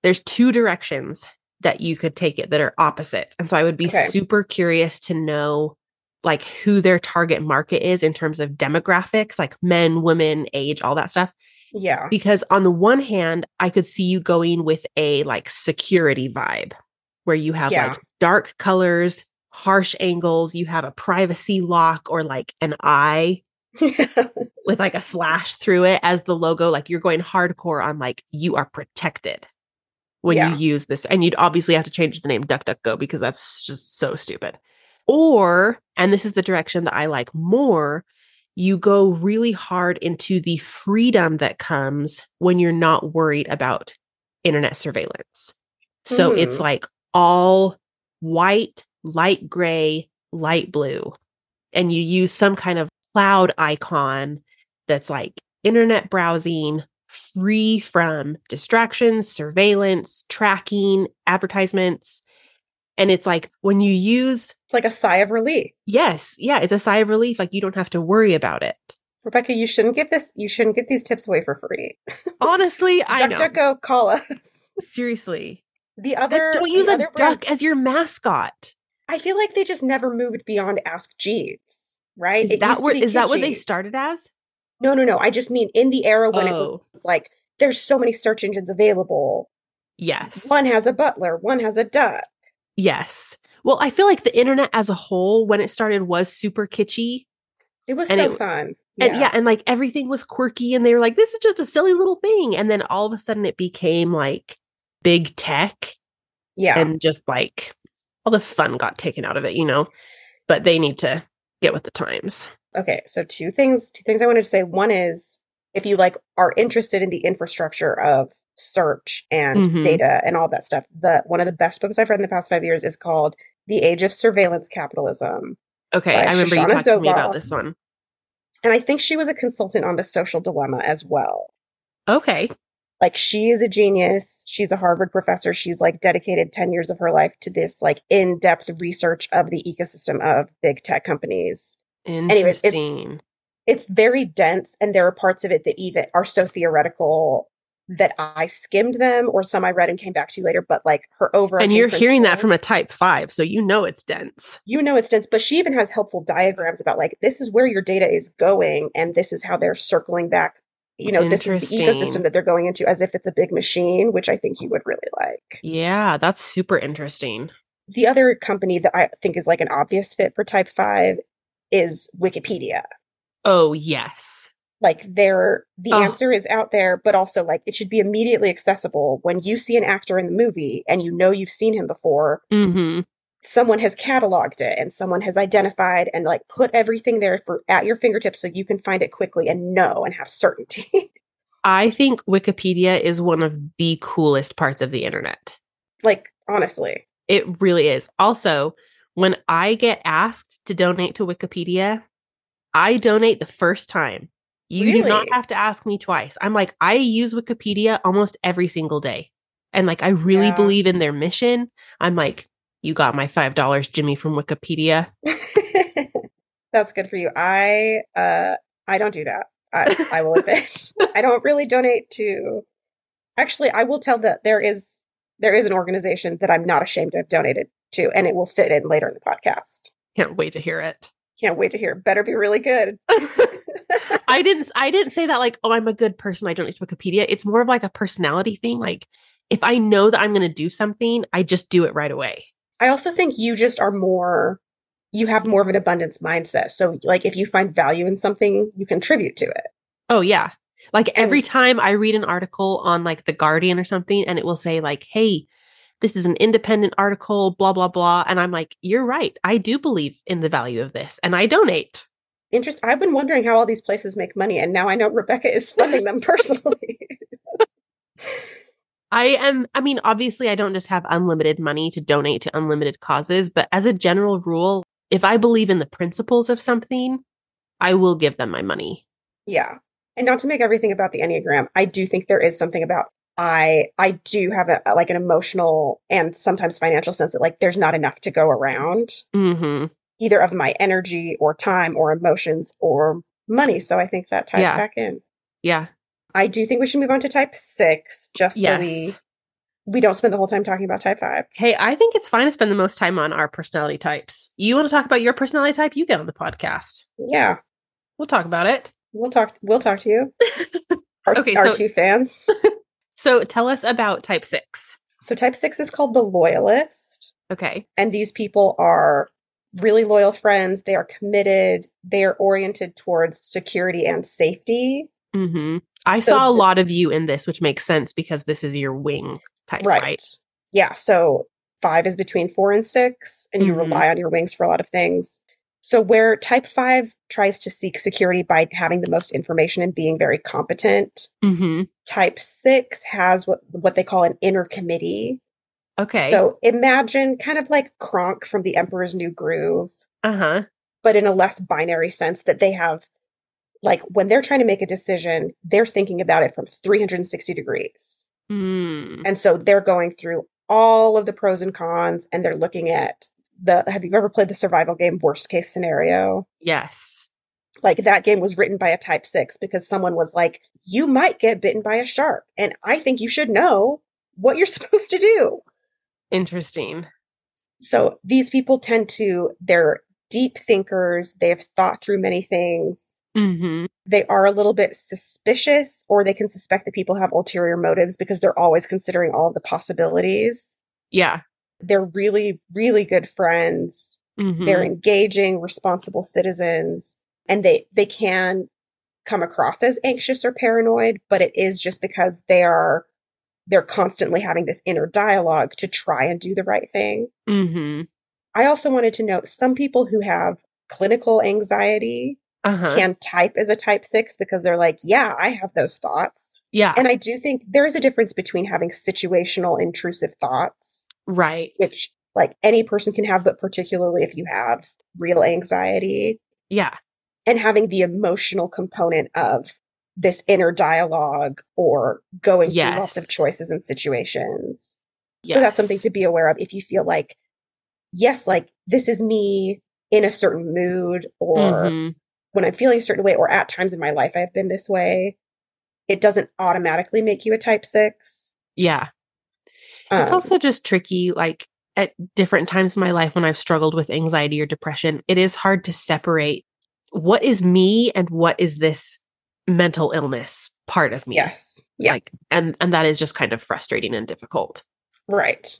Speaker 1: there's two directions that you could take it that are opposite. And so I would be
Speaker 2: Okay.
Speaker 1: super curious to know like who their target market is in terms of demographics, like men, women, age, all that stuff.
Speaker 2: Yeah.
Speaker 1: Because on the one hand, I could see you going with a like security vibe where you have
Speaker 2: Yeah.
Speaker 1: like dark colors, harsh angles, you have a privacy lock or like an eye <laughs> with like a slash through it as the logo. Like you're going hardcore on like you are protected when
Speaker 2: Yeah.
Speaker 1: you use this. And you'd obviously have to change the name DuckDuckGo because that's just so stupid. Or, and this is the direction that I like more, you go really hard into the freedom that comes when you're not worried about internet surveillance. So it's
Speaker 2: Hmm.
Speaker 1: like all white, light gray, light blue. And you use some kind of cloud icon that's like internet browsing, free from distractions, surveillance, tracking, advertisements. And it's like when you use,
Speaker 2: it's like a sigh of relief.
Speaker 1: yes, yeah, it's a sigh of relief. Like you don't have to worry about it.
Speaker 2: Rebecca, you shouldn't give this you shouldn't get these tips away for free.
Speaker 1: Honestly, <laughs> I know.
Speaker 2: DuckDuckGo, call us.
Speaker 1: Seriously.
Speaker 2: The other
Speaker 1: don't use a
Speaker 2: brand-
Speaker 1: duck as your mascot.
Speaker 2: I feel like they just never moved beyond Ask Jeeves, right?
Speaker 1: Is
Speaker 2: It
Speaker 1: that
Speaker 2: to
Speaker 1: what that what they started as?
Speaker 2: No, no, no. I just mean in the era when it
Speaker 1: Oh.
Speaker 2: was like there's so many search engines available.
Speaker 1: Yes.
Speaker 2: One has a butler, one has a duck.
Speaker 1: Yes. Well, I feel like the internet as a whole, when it started, was super kitschy.
Speaker 2: It was
Speaker 1: And
Speaker 2: so
Speaker 1: it-
Speaker 2: fun.
Speaker 1: And yeah, and like everything was quirky, and they were like, this is just a silly little thing. And then all of a sudden it became like big tech
Speaker 2: yeah.
Speaker 1: and just like all the fun got taken out of it, you know? But they need to get with the times.
Speaker 2: Okay, so two things two things I wanted to say. One is if you like are interested in the infrastructure of search and
Speaker 1: Mhm.
Speaker 2: data and all that stuff, the one of the best books I've read in the past five years is called The Age of Surveillance Capitalism.
Speaker 1: Okay. I remember you talking to me about this one.
Speaker 2: And I think she was a consultant on the social dilemma as well.
Speaker 1: Okay.
Speaker 2: like she is a genius she's a harvard professor she's like dedicated 10 years of her life to this like in-depth research of the ecosystem of big tech companies Anyways, it's-
Speaker 1: Interesting.
Speaker 2: it's very dense and there are parts of it that even are so theoretical that i skimmed them or some i read and came back to you later but like her over
Speaker 1: and you're hearing that from a type five, so you know it's dense.
Speaker 2: you know it's dense but she even has helpful diagrams about like this is where your data is going and this is how they're circling back you know, this is the ecosystem that they're going into as if it's a big machine, which I think you would really like.
Speaker 1: Yeah, that's super interesting.
Speaker 2: The other company that I think is like an obvious fit for type 5 is Wikipedia.
Speaker 1: Oh, yes.
Speaker 2: Like they're the
Speaker 1: Oh.
Speaker 2: answer is out there, but also like it should be immediately accessible when you see an actor in the movie and you know you've seen him before.
Speaker 1: hmm
Speaker 2: Someone has cataloged it and someone has identified and like put everything there for at your fingertips so you can find it quickly and know and have certainty. <laughs>
Speaker 1: I think Wikipedia is one of the coolest parts of the internet.
Speaker 2: like honestly.
Speaker 1: It really is. Also, when I get asked to donate to Wikipedia, I donate the first time. You do not have to ask me twice. I'm like, I use Wikipedia almost every single day. And like, I really
Speaker 2: Yeah.
Speaker 1: believe in their mission. I'm like, you got my $5, Jimmy from Wikipedia. <laughs>
Speaker 2: That's good for you. I uh I don't do that. I, I will admit. <laughs> I don't really donate to actually I will tell that there is there is an organization that I'm not ashamed to have donated to, and it will fit in later in the podcast.
Speaker 1: Can't wait to hear it.
Speaker 2: Can't wait to hear. Better be really good. <laughs>
Speaker 1: I didn't I didn't say that like, oh, I'm a good person. I donate to Wikipedia. It's more of like a personality thing. Like if I know that I'm gonna do something, I just do it right away.
Speaker 2: I also think you just are more you have more of an abundance mindset. So like if you find value in something, you contribute to it.
Speaker 1: Oh yeah. Like every time I read an article on like the Guardian or something and it will say like, "Hey, this is an independent article, blah blah blah." And I'm like, "You're right. I do believe in the value of this and I donate."
Speaker 2: Interest I've been wondering how all these places make money and now I know Rebecca is funding them <laughs> personally.
Speaker 1: I am I mean, obviously I don't just have unlimited money to donate to unlimited causes, but as a general rule, if I believe in the principles of something, I will give them my money.
Speaker 2: Yeah. And not to make everything about the Enneagram, I do think there is something about I I do have a like an emotional and sometimes financial sense that like there's not enough to go around,
Speaker 1: Mhm.
Speaker 2: either of my energy or time or emotions or money. So I think that ties
Speaker 1: Yeah.
Speaker 2: back in.
Speaker 1: Yeah.
Speaker 2: I do think we should move on to type six, just so we we don't spend the whole time talking about type five.
Speaker 1: Hey, I think it's fine to spend the most time on our personality types. You want to talk about your personality type? You get on the podcast.
Speaker 2: Yeah.
Speaker 1: We'll talk about it.
Speaker 2: We'll talk we'll talk to you. <laughs> Our,
Speaker 1: Okay,
Speaker 2: our
Speaker 1: so-
Speaker 2: two fans. <laughs>
Speaker 1: So tell us about type six.
Speaker 2: So type six is called the loyalist.
Speaker 1: Okay.
Speaker 2: and these people are really loyal friends they are committed they are oriented towards security and safety
Speaker 1: hmm I
Speaker 2: So
Speaker 1: saw a
Speaker 2: the-
Speaker 1: lot of you in this, which makes sense because this is your wing type,
Speaker 2: right.
Speaker 1: right?
Speaker 2: yeah so five is between four and six and you
Speaker 1: Mhm.
Speaker 2: rely on your wings for a lot of things so where type five tries to seek security by having the most information and being very competent
Speaker 1: hmm
Speaker 2: type six has what what they call an inner committee
Speaker 1: Okay.
Speaker 2: so imagine kind of like kronk from the emperor's new groove
Speaker 1: uh huh.
Speaker 2: but in a less binary sense that they have like when they're trying to make a decision they're thinking about it from 360 degrees
Speaker 1: Mm.
Speaker 2: and so they're going through all of the pros and cons and they're looking at the have you ever played the survival game worst case scenario
Speaker 1: Yes.
Speaker 2: like that game was written by a type 6 because someone was like you might get bitten by a shark and i think you should know what you're <laughs> supposed to do
Speaker 1: Interesting.
Speaker 2: so these people tend to they're deep thinkers they have thought through many things
Speaker 1: hmm
Speaker 2: they are a little bit suspicious or they can suspect that people have ulterior motives because they're always considering all the possibilities.
Speaker 1: Yeah.
Speaker 2: They're really, really good friends.
Speaker 1: hmm
Speaker 2: They're engaging, responsible citizens, and they they can come across as anxious or paranoid, but it is just because they are they're constantly having this inner dialogue to try and do the right thing.
Speaker 1: hmm
Speaker 2: I also wanted to note some people who have clinical anxiety
Speaker 1: Uh huh.
Speaker 2: can type as a type 6 because they're like, yeah, I have those thoughts.
Speaker 1: Yeah.
Speaker 2: And I do think there is a difference between having situational intrusive thoughts,
Speaker 1: right.
Speaker 2: which like any person can have, but particularly if you have real anxiety,
Speaker 1: Yeah.
Speaker 2: and having the emotional component of this inner dialogue or going through lots of choices and situations. So that's something to be aware of if you feel like, yes, like this is me in a certain mood or
Speaker 1: Mhm.
Speaker 2: when I'm feeling a certain way, or at times in my life I've been this way, it doesn't automatically make you a type six.
Speaker 1: Yeah. It's
Speaker 2: Um,
Speaker 1: also just tricky, like at different times in my life when I've struggled with anxiety or depression, it is hard to separate what is me and what is this mental illness. part of me.
Speaker 2: Yes. Yeah.
Speaker 1: Like and and that is just kind of frustrating and difficult.
Speaker 2: right.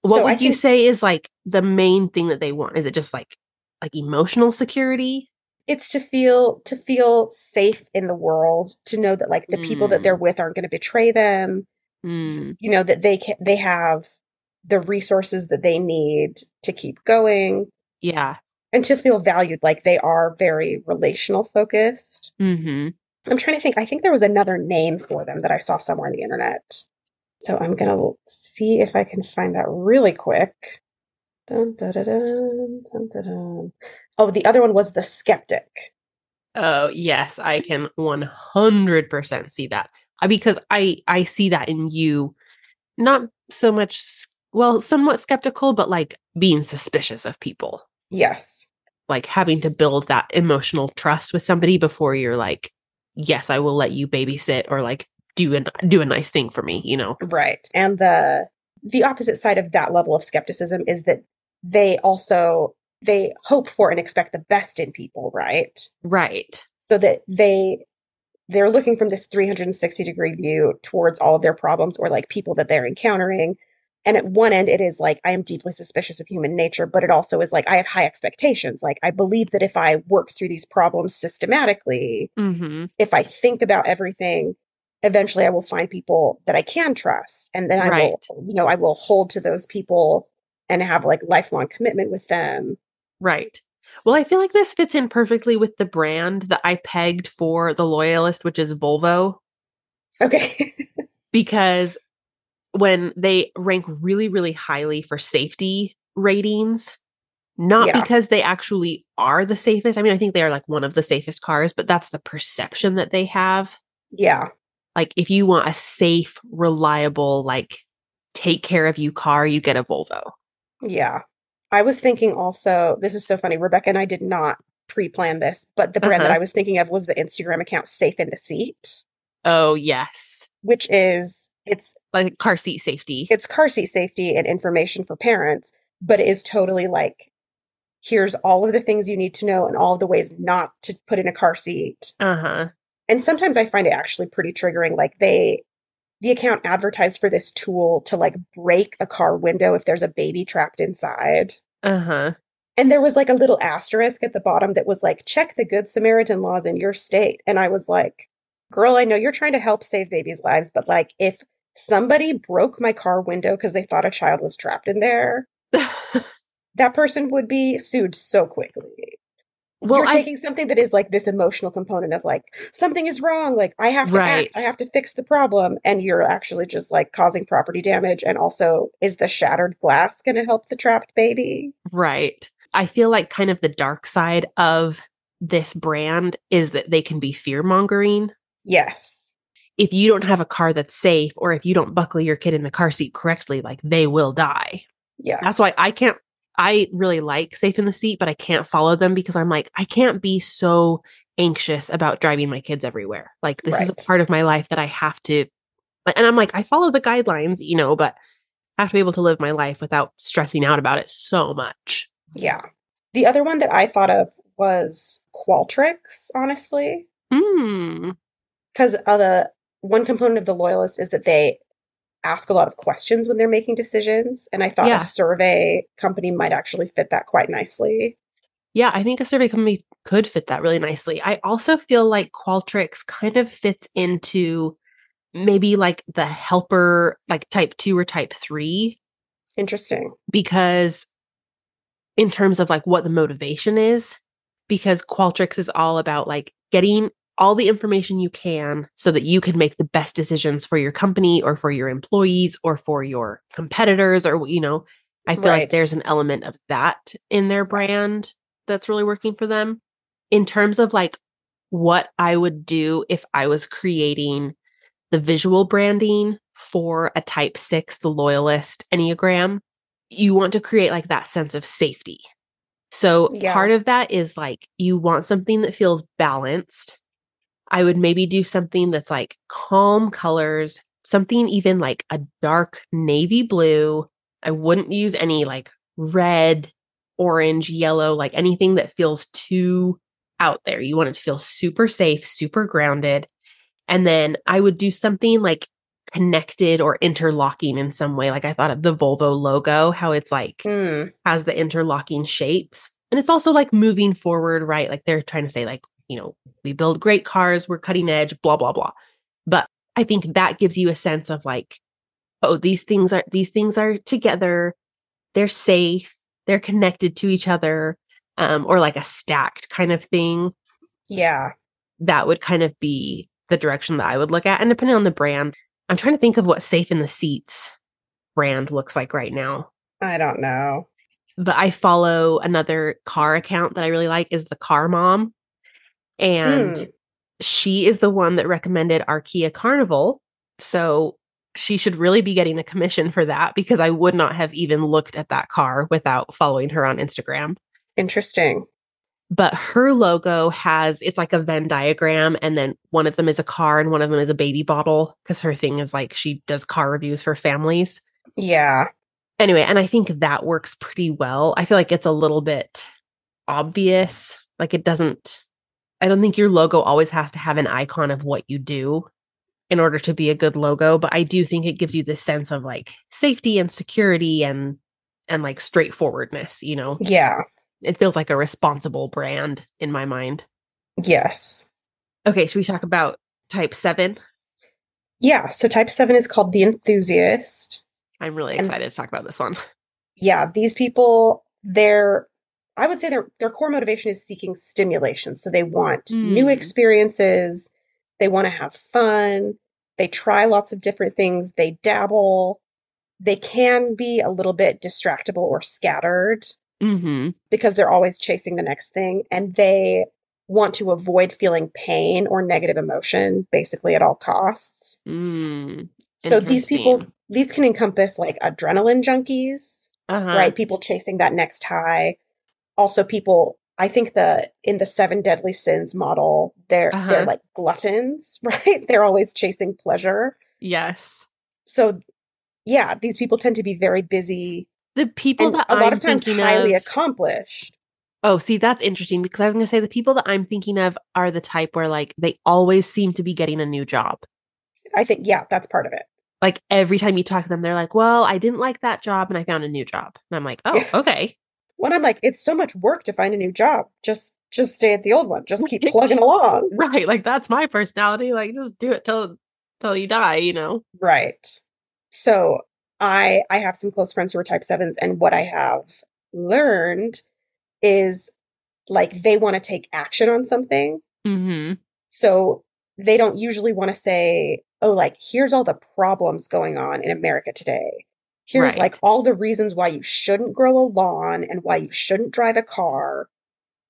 Speaker 1: What
Speaker 2: So
Speaker 1: would you say is like the main thing that they want? Is it just like like emotional security?
Speaker 2: It's to feel to feel safe in the world, to know that like the people that
Speaker 1: Mm.
Speaker 2: they're with aren't going to betray them,
Speaker 1: Mm,
Speaker 2: you know that they can they have the resources that they need to keep going
Speaker 1: yeah.
Speaker 2: and to feel valued like they are very relational focused.
Speaker 1: Mm-hmm.
Speaker 2: I'm trying to think. I think there was another name for them that I saw somewhere on the internet. So I'm going to see if I can find that really quick. Dun, dun, dun, Oh, the other one was the skeptic.
Speaker 1: Oh yes, I can one hundred percent see that because I I see that in you, not so much well, somewhat skeptical, but like being suspicious of people,
Speaker 2: Yes.
Speaker 1: like having to build that emotional trust with somebody before you're like, yes, I will let you babysit or like do an do a nice thing for me, you know?
Speaker 2: Right. And the the opposite side of that level of skepticism is that they also they hope for and expect the best in people, right?
Speaker 1: Right.
Speaker 2: So that they they're looking from this 360 degree view towards all of their problems or like people that they're encountering. And at one end it is like I am deeply suspicious of human nature, but it also is like I have high expectations. Like I believe that if I work through these problems systematically,
Speaker 1: Mm-hmm.
Speaker 2: if I think about everything, eventually I will find people that I can trust. And then I
Speaker 1: Right.
Speaker 2: will, you know, I will hold to those people and have like lifelong commitment with them.
Speaker 1: Right. Well, I feel like this fits in perfectly with the brand that I pegged for the loyalist, which is Volvo.
Speaker 2: Okay. <laughs>
Speaker 1: because when they rank really, really highly for safety ratings, not
Speaker 2: Yeah.
Speaker 1: because they actually are the safest. I mean, I think they are like one of the safest cars, but that's the perception that they have.
Speaker 2: yeah.
Speaker 1: Like, if you want a safe, reliable, like take care of you car, you get a Volvo.
Speaker 2: Yeah. I was thinking also, this is so funny. Rebecca and I did not pre plan this, but the brand that
Speaker 1: Uh-huh.
Speaker 2: I was thinking of was the Instagram account Safe in the Seat,
Speaker 1: Oh, yes.
Speaker 2: which is it's
Speaker 1: Like car seat safety.
Speaker 2: it's car seat safety and information for parents, but it is totally like here's all of the things you need to know and all of the ways not to put in a car seat.
Speaker 1: Uh huh.
Speaker 2: And sometimes I find it actually pretty triggering. Like they the account advertised for this tool to like break a car window if there's a baby trapped inside.
Speaker 1: Uh huh.
Speaker 2: And there was like a little asterisk at the bottom that was like, check the Good Samaritan laws in your state. And I was like, girl, I know you're trying to help save babies' lives, but like if somebody broke my car window because they thought a child was trapped in there, <laughs> that person would be sued so quickly.
Speaker 1: Well,
Speaker 2: you're
Speaker 1: I
Speaker 2: taking something that is like this emotional component of like something is wrong, like I have to
Speaker 1: Right.
Speaker 2: act, I have to fix the problem, and you're actually just like causing property damage. And also, is the shattered glass going to help the trapped baby?
Speaker 1: Right. I feel like kind of the dark side of this brand is that they can be fear mongering.
Speaker 2: Yes.
Speaker 1: If you don't have a car that's safe or if you don't buckle your kid in the car seat correctly, like they will die.
Speaker 2: Yes.
Speaker 1: That's why I can't, I really like safe in the seat, but I can't follow them because I'm like, I can't be so anxious about driving my kids everywhere. Like this is a part of my life that I have to, and I'm like, I follow the guidelines, you know, but I have to be able to live my life without stressing out about it so much.
Speaker 2: Yeah. The other one that I thought of was Qualtrics, honestly,
Speaker 1: Mm.
Speaker 2: because uh, the one component of the loyalist is that they ask a lot of questions when they're making decisions, and I thought
Speaker 1: Yeah.
Speaker 2: a survey company might actually fit that quite nicely.
Speaker 1: Yeah, I think a survey company could fit that really nicely. I also feel like Qualtrics kind of fits into maybe like the helper, like type two or type three,
Speaker 2: Interesting.
Speaker 1: because in terms of like what the motivation is, because Qualtrics is all about like getting all the information you can so that you can make the best decisions for your company or for your employees or for your competitors or you know i feel
Speaker 2: Right.
Speaker 1: like there's an element of that in their brand that's really working for them in terms of like what i would do if i was creating the visual branding for a type 6 the loyalist enneagram you want to create like that sense of safety so
Speaker 2: Yeah.
Speaker 1: part of that is like you want something that feels balanced. I would maybe do something that's like calm colors, something even like a dark navy blue. I wouldn't use any like red, orange, yellow, like anything that feels too out there. You want it to feel super safe, super grounded. And then I would do something like connected or interlocking in some way. Like I thought of the Volvo logo, how it's like
Speaker 2: Mm,
Speaker 1: has the interlocking shapes. And it's also like moving forward, right? Like they're trying to say, like, you know, we build great cars, we're cutting edge, blah, blah, blah. But I think that gives you a sense of like, oh, these things are these things are together, they're safe, they're connected to each other, um, or like a stacked kind of thing.
Speaker 2: yeah.
Speaker 1: That would kind of be the direction that I would look at. And depending on the brand, I'm trying to think of what safe in the seats brand looks like right now.
Speaker 2: I don't know.
Speaker 1: but I follow another car account that I really like is the Car Mom. And
Speaker 2: Hmm.
Speaker 1: she is the one that recommended Kia Carnival. So she should really be getting a commission for that because I would not have even looked at that car without following her on Instagram.
Speaker 2: Interesting.
Speaker 1: But her logo has it's like a Venn diagram, and then one of them is a car and one of them is a baby bottle because her thing is like she does car reviews for families
Speaker 2: Yeah.
Speaker 1: anyway, and I think that works pretty well. I feel like it's a little bit obvious. Like it doesn't, I don't think your logo always has to have an icon of what you do in order to be a good logo, but I do think it gives you this sense of like safety and security and and like straightforwardness, you know.
Speaker 2: Yeah.
Speaker 1: It feels like a responsible brand in my mind.
Speaker 2: Yes.
Speaker 1: Okay, should we talk about type 7?
Speaker 2: Yeah. So type seven is called the enthusiast.
Speaker 1: I'm really
Speaker 2: And-
Speaker 1: excited to talk about this one.
Speaker 2: Yeah. These people, their, I would say their their core motivation is seeking stimulation. So they want new
Speaker 1: Mm.
Speaker 2: experiences. They want to have fun. They try lots of different things. They dabble. They can be a little bit distractible or scattered.
Speaker 1: Mhm.
Speaker 2: because they're always chasing the next thing and they want to avoid feeling pain or negative emotion basically at all costs.
Speaker 1: Mm.
Speaker 2: So these people these can encompass like adrenaline junkies,
Speaker 1: Uh-huh.
Speaker 2: right? People chasing that next high. Also people I think the in the seven deadly sins model, they're
Speaker 1: Uh-huh.
Speaker 2: they're like gluttons, <laughs> right? They're always chasing pleasure.
Speaker 1: Yes.
Speaker 2: So yeah, these people tend to be very busy
Speaker 1: The people that
Speaker 2: a lot
Speaker 1: I'm
Speaker 2: of times highly
Speaker 1: of,
Speaker 2: accomplished.
Speaker 1: oh, see, that's interesting because I was going to say the people that I'm thinking of are the type where like they always seem to be getting a new job.
Speaker 2: I think yeah, that's part of it.
Speaker 1: Like every time you talk to them, they're like, "Well, I didn't like that job and I found a new job." And I'm like, "Oh, okay."
Speaker 2: When I'm like, it's so much work to find a new job. Just just stay at the old one. Just keep plugging <laughs> along.
Speaker 1: Right, like that's my personality. Like just do it till till you die, you know.
Speaker 2: Right. So I I have some close friends who are type sevens, and what I have learned is like they want to take action on something.
Speaker 1: Mm-hmm.
Speaker 2: So they don't usually want to say, oh, like, here's all the problems going on in America today. Here's
Speaker 1: Right.
Speaker 2: like all the reasons why you shouldn't grow a lawn and why you shouldn't drive a car.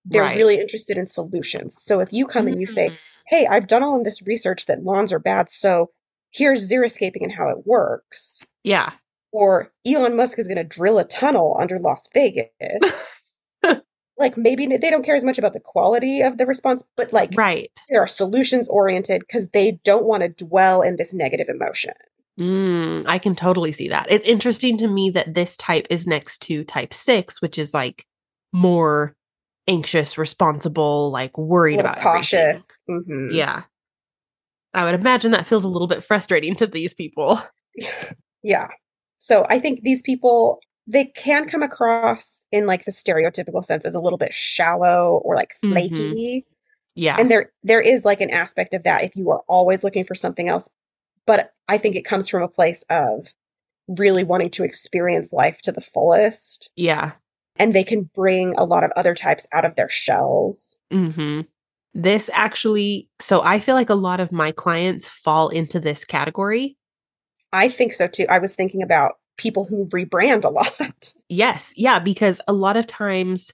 Speaker 2: They're
Speaker 1: Right.
Speaker 2: really interested in solutions. So if you come and you say,
Speaker 1: Mm.
Speaker 2: hey, I've done all of this research that lawns are bad, so here's xeriscaping and how it works.
Speaker 1: Yeah.
Speaker 2: Or Elon Musk is going to drill a tunnel under Las Vegas. <laughs> like maybe they don't care as much about the quality of the response, but like
Speaker 1: right.
Speaker 2: they are solutions oriented because they don't want to dwell in this negative emotion.
Speaker 1: Mm, I can totally see that. It's interesting to me that this type is next to type 6, which is like more anxious, responsible, like worried about
Speaker 2: cautious. Mhm.
Speaker 1: Yeah. I would imagine that feels a little bit frustrating to these people. <laughs>
Speaker 2: Yeah. So I think these people they can come across in like the stereotypical sense as a little bit shallow or like
Speaker 1: Mhm.
Speaker 2: flaky.
Speaker 1: Yeah.
Speaker 2: And there there is like an aspect of that if you are always looking for something else. But I think it comes from a place of really wanting to experience life to the fullest.
Speaker 1: yeah.
Speaker 2: And they can bring a lot of other types out of their shells.
Speaker 1: hmm This actually, so I feel like a lot of my clients fall into this category.
Speaker 2: I think so too. I was thinking about people who rebrand a <laughs> lot.
Speaker 1: Yes. Yeah. Because a lot of times,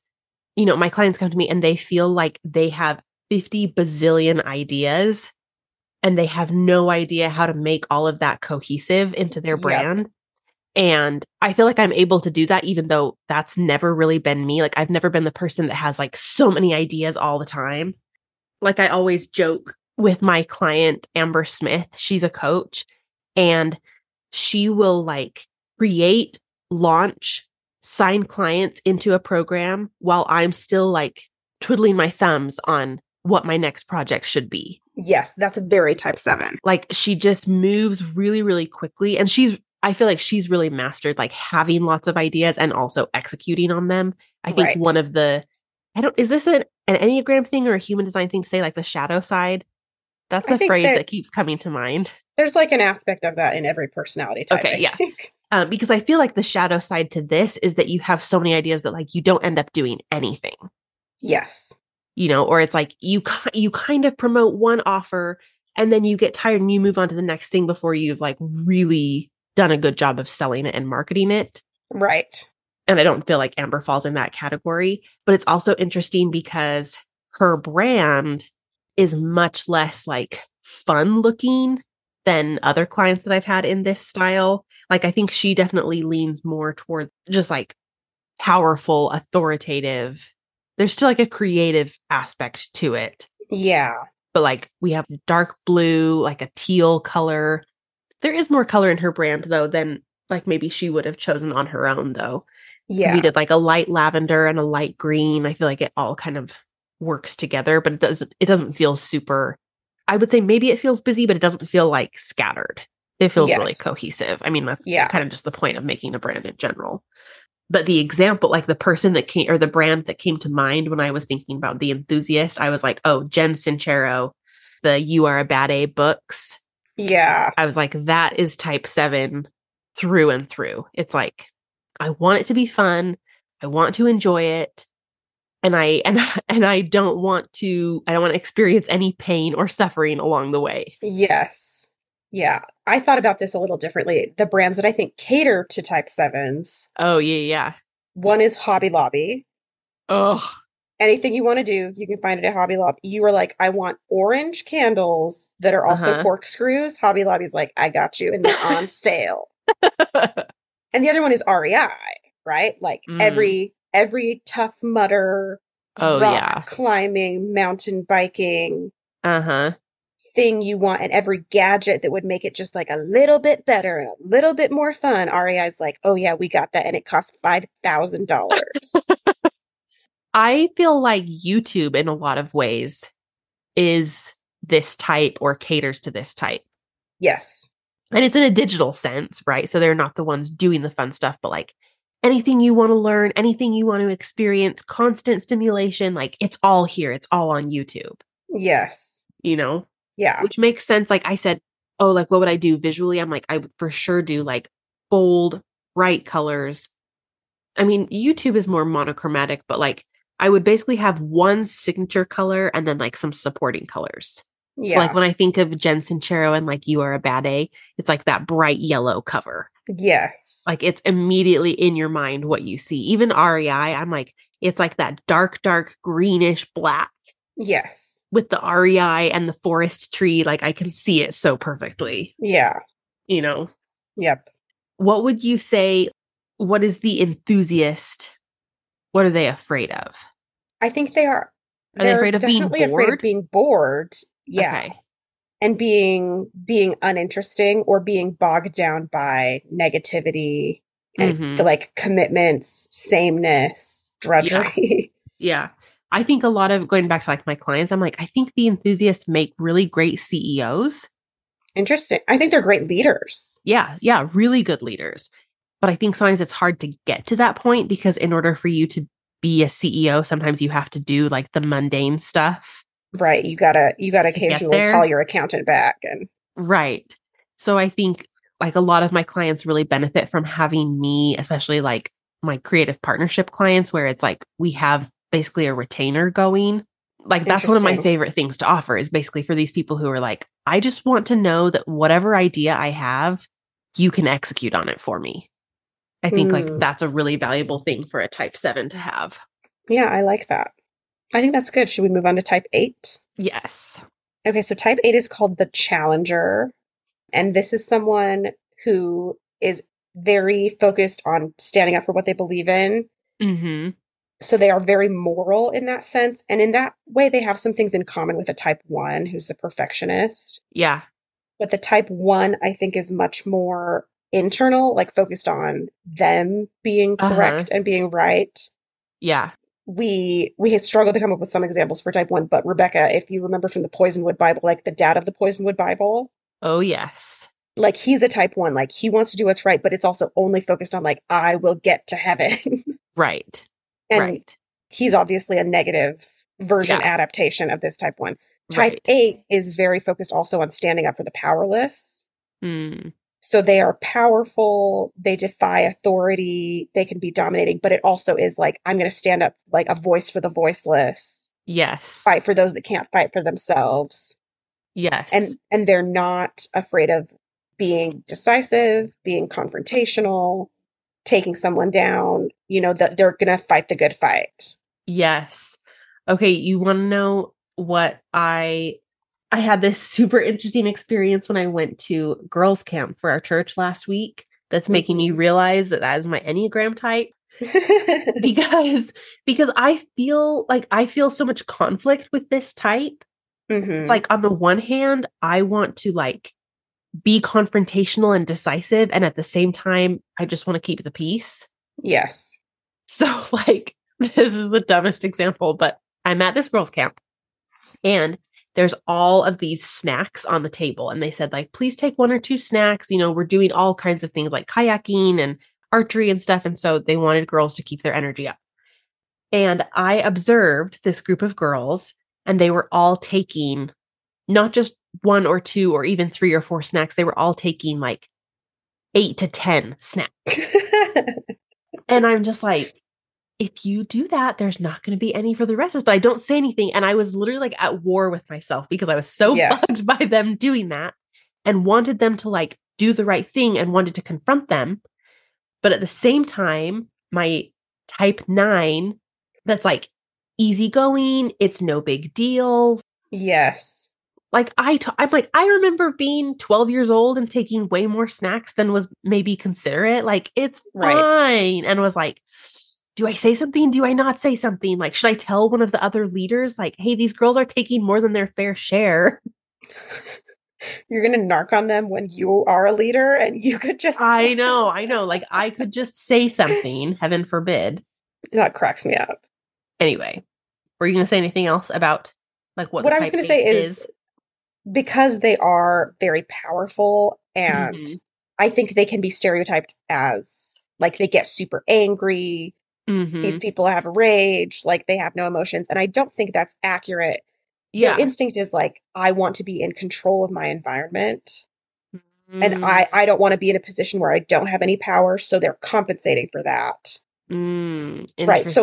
Speaker 1: you know, my clients come to me and they feel like they have 50 bazillion ideas and they have no idea how to make all of that cohesive into their
Speaker 2: Yep.
Speaker 1: brand. And I feel like I'm able to do that, even though that's never really been me. Like, I've never been the person that has like so many ideas all the time. Like, I always joke with my client, Amber Smith. She's a coach and she will like create, launch, sign clients into a program while I'm still like twiddling my thumbs on what my next project should be.
Speaker 2: Yes, that's a very type seven.
Speaker 1: Like she just moves really, really quickly. And she's, I feel like she's really mastered like having lots of ideas and also executing on them. I think
Speaker 2: Right.
Speaker 1: one of the, I don't, is this an, an Enneagram thing or a human design thing to say like the shadow side? That's the phrase
Speaker 2: that-
Speaker 1: that keeps coming to mind.
Speaker 2: There's like an aspect of that in every personality type.
Speaker 1: Okay,
Speaker 2: I
Speaker 1: yeah. <laughs> Um, because I feel like the shadow side to this is that you have so many ideas that like you don't end up doing anything.
Speaker 2: Yes.
Speaker 1: You know, or it's like you you kind of promote one offer and then you get tired and you move on to the next thing before you've like really done a good job of selling it and marketing it.
Speaker 2: Right.
Speaker 1: And I don't feel like Amber falls in that category, but it's also interesting because her brand is much less like fun looking than other clients that I've had in this style. Like I think she definitely leans more toward just like powerful, authoritative. There's still like a creative aspect to it
Speaker 2: Yeah.
Speaker 1: but like we have dark blue, like a teal color. There is more color in her brand though than like maybe she would have chosen on her own though.
Speaker 2: Yeah.
Speaker 1: We did like a light lavender and a light green. I feel like it all kind of works together, but it doesn't it doesn't feel super I would say maybe it feels busy, but it doesn't feel like scattered. It feels really cohesive. I mean, that's
Speaker 2: Yeah.
Speaker 1: kind of just the point of making a brand in general. But the example, like the person that came or the brand that came to mind when I was thinking about the enthusiast, I was like, oh, Jen Sincero, the You Are a Bad A books.
Speaker 2: Yeah.
Speaker 1: I was like, that is type seven through and through. It's like, I want it to be fun. I want to enjoy it. And I and <laughs> and I don't want to I don't want to experience any pain or suffering along the way.
Speaker 2: Yes. Yeah. I thought about this a little differently. The brands that I think cater to type sevens,
Speaker 1: Oh yeah, yeah.
Speaker 2: one is Hobby Lobby.
Speaker 1: Oh,
Speaker 2: Anything you want to do, you can find it at Hobby Lobby. You are like, I want orange candles that are also
Speaker 1: Uh-huh.
Speaker 2: corkscrews. Hobby Lobby's like, I got you, and they're on <laughs> sale. <laughs> And the other one is REI, right? Like
Speaker 1: Mm.
Speaker 2: every every Tough Mudder,
Speaker 1: oh
Speaker 2: rock
Speaker 1: yeah.
Speaker 2: climbing, mountain biking
Speaker 1: Uh-huh.
Speaker 2: Thing you want, and every gadget that would make it just like a little bit better and a little bit more fun. REI's like, oh yeah, we got that, and it costs five thousand dollars. <laughs>
Speaker 1: I feel like YouTube in a lot of ways is this type or caters to this type.
Speaker 2: yes,
Speaker 1: And it's in a digital sense, right? So they're not the ones doing the fun stuff, but like anything you want to learn, anything you want to experience, constant stimulation, like it's all here. It's all on YouTube,
Speaker 2: yes,
Speaker 1: you know?
Speaker 2: Yeah,
Speaker 1: Which makes sense. Like I said, oh, like what would I do visually? I'm like, I would for sure do like bold, bright colors. I mean, YouTube is more monochromatic, but like I would basically have one signature color and then like some supporting colors.
Speaker 2: yeah,
Speaker 1: So like when I think of Jen Sincero and like You Are a Bad A, it's like that bright yellow cover.
Speaker 2: yes,
Speaker 1: Like it's immediately in your mind what you see. Even REI, I'm like, it's like that dark, dark greenish black
Speaker 2: yes,
Speaker 1: with the REI and the forest tree. Like I can see it so perfectly,
Speaker 2: yeah,
Speaker 1: you know?
Speaker 2: yep.
Speaker 1: What would you say? What is the enthusiast? What are they afraid of?
Speaker 2: I think they are.
Speaker 1: Are they afraid of being
Speaker 2: definitely afraid
Speaker 1: bored?
Speaker 2: of being bored. Yeah,
Speaker 1: Okay.
Speaker 2: and being being uninteresting or being bogged down by negativity and
Speaker 1: Mhm.
Speaker 2: like commitments, sameness, drudgery. <laughs>
Speaker 1: Yeah. I think a lot of going back to like my clients, I'm like, I think the enthusiasts make really great CEOs.
Speaker 2: Interesting. I think they're great leaders.
Speaker 1: Yeah. Yeah. Really good leaders. But I think sometimes it's hard to get to that point because in order for you to be a CEO, sometimes you have to do like the mundane stuff.
Speaker 2: Right. You gotta you gotta
Speaker 1: To
Speaker 2: occasionally call your accountant back and
Speaker 1: Right. So I think like a lot of my clients really benefit from having me, especially like my creative partnership clients, where it's like we have basically a retainer going. Like that's one of my favorite things to offer is basically for these people who are like, I just want to know that whatever idea I have, you can execute on it for me. I think like
Speaker 2: Mm.
Speaker 1: that's a really valuable thing for a type seven to have.
Speaker 2: yeah, I like that. I think that's good. Should we move on to type eight?
Speaker 1: Yes.
Speaker 2: Okay, so type eight is called the challenger. And this is someone who is very focused on standing up for what they believe in.
Speaker 1: Mm-hmm.
Speaker 2: So they are very moral in that sense. And in that way, they have some things in common with a type one who's the perfectionist.
Speaker 1: Yeah.
Speaker 2: But the type one, I think, is much more internal, like focused on them being
Speaker 1: Uh-huh.
Speaker 2: correct and being right.
Speaker 1: Yeah.
Speaker 2: we we had struggled to come up with some examples for type one, but Rebecca, if you remember from the Poisonwood Bible, like the dad of the Poisonwood Bible,
Speaker 1: Oh, yes.
Speaker 2: like he's a type one, like he wants to do what's right, but it's also only focused on like I will get to heaven. <laughs>
Speaker 1: Right.
Speaker 2: And
Speaker 1: right.
Speaker 2: he's obviously a negative version
Speaker 1: Yeah.
Speaker 2: adaptation of this type one. Type
Speaker 1: right.
Speaker 2: eight is very focused also on standing up for the powerless.
Speaker 1: Mm,
Speaker 2: So they are powerful, they defy authority, they can be dominating, but it also is like, I'm going to stand up like a voice for the voiceless,
Speaker 1: yes.
Speaker 2: fight for those that can't fight for themselves.
Speaker 1: Yes.
Speaker 2: And and they're not afraid of being decisive, being confrontational, taking someone down, you know, that they're going to fight the good fight.
Speaker 1: Yes. Okay, you want to know what I I had this <laughs> super interesting experience when I went to girls camp for our church last week. That's making me realize that that is my Enneagram type <laughs> because because I feel like I feel so much conflict with this type.
Speaker 2: Mhm.
Speaker 1: It's like on the one hand, I want to like be confrontational and decisive and at the same time I just want to keep the peace.
Speaker 2: yes.
Speaker 1: So, <laughs> like, this is the dumbest example, but I'm at this girls' camp and there's all of these snacks on the table. And they said, like, please take one or two snacks. You know, we're doing all kinds of things like kayaking and archery and stuff. And so they wanted girls to keep their energy up. And I observed this group of girls, and they were all taking not just one or two or even three or four snacks, they were all taking like eight to 10 snacks. <laughs> And I'm just like, if you do that, there's not going to be any for the rest of us. But I don't say anything. And I was literally like at war with myself because I was so <laughs>
Speaker 2: Yes.
Speaker 1: bugged by them doing that and wanted them to like do the right thing and wanted to confront them. But at the same time, my type nine, that's like easygoing, it's no big deal.
Speaker 2: yes.
Speaker 1: Like I, t- I'm like I remember being 12 years old and taking way more snacks than was maybe considerate. Like it's
Speaker 2: Right.
Speaker 1: fine, and was like, do I say something? Do I not say something? Like, should I tell one of the other leaders, like, hey, these girls are taking more than their fair share? <laughs>
Speaker 2: You're going to narc on them when you are a leader and you could just. <laughs>
Speaker 1: I know, I know. Like I could just say something. Heaven forbid.
Speaker 2: That cracks me up.
Speaker 1: Anyway, were you going to say anything else about like what?
Speaker 2: What
Speaker 1: the
Speaker 2: I was gonna say
Speaker 1: eight
Speaker 2: is- Because they are very powerful and
Speaker 1: Mhm.
Speaker 2: I think they can be stereotyped as like they get super angry.
Speaker 1: Mhm.
Speaker 2: These people have rage, like they have no emotions. And I don't think that's accurate.
Speaker 1: yeah,
Speaker 2: Their instinct is like, I want to be in control of my environment. And
Speaker 1: Mm,
Speaker 2: I, I don't want to be in a position where I don't have any power. So they're compensating for that.
Speaker 1: mm,
Speaker 2: Right, so-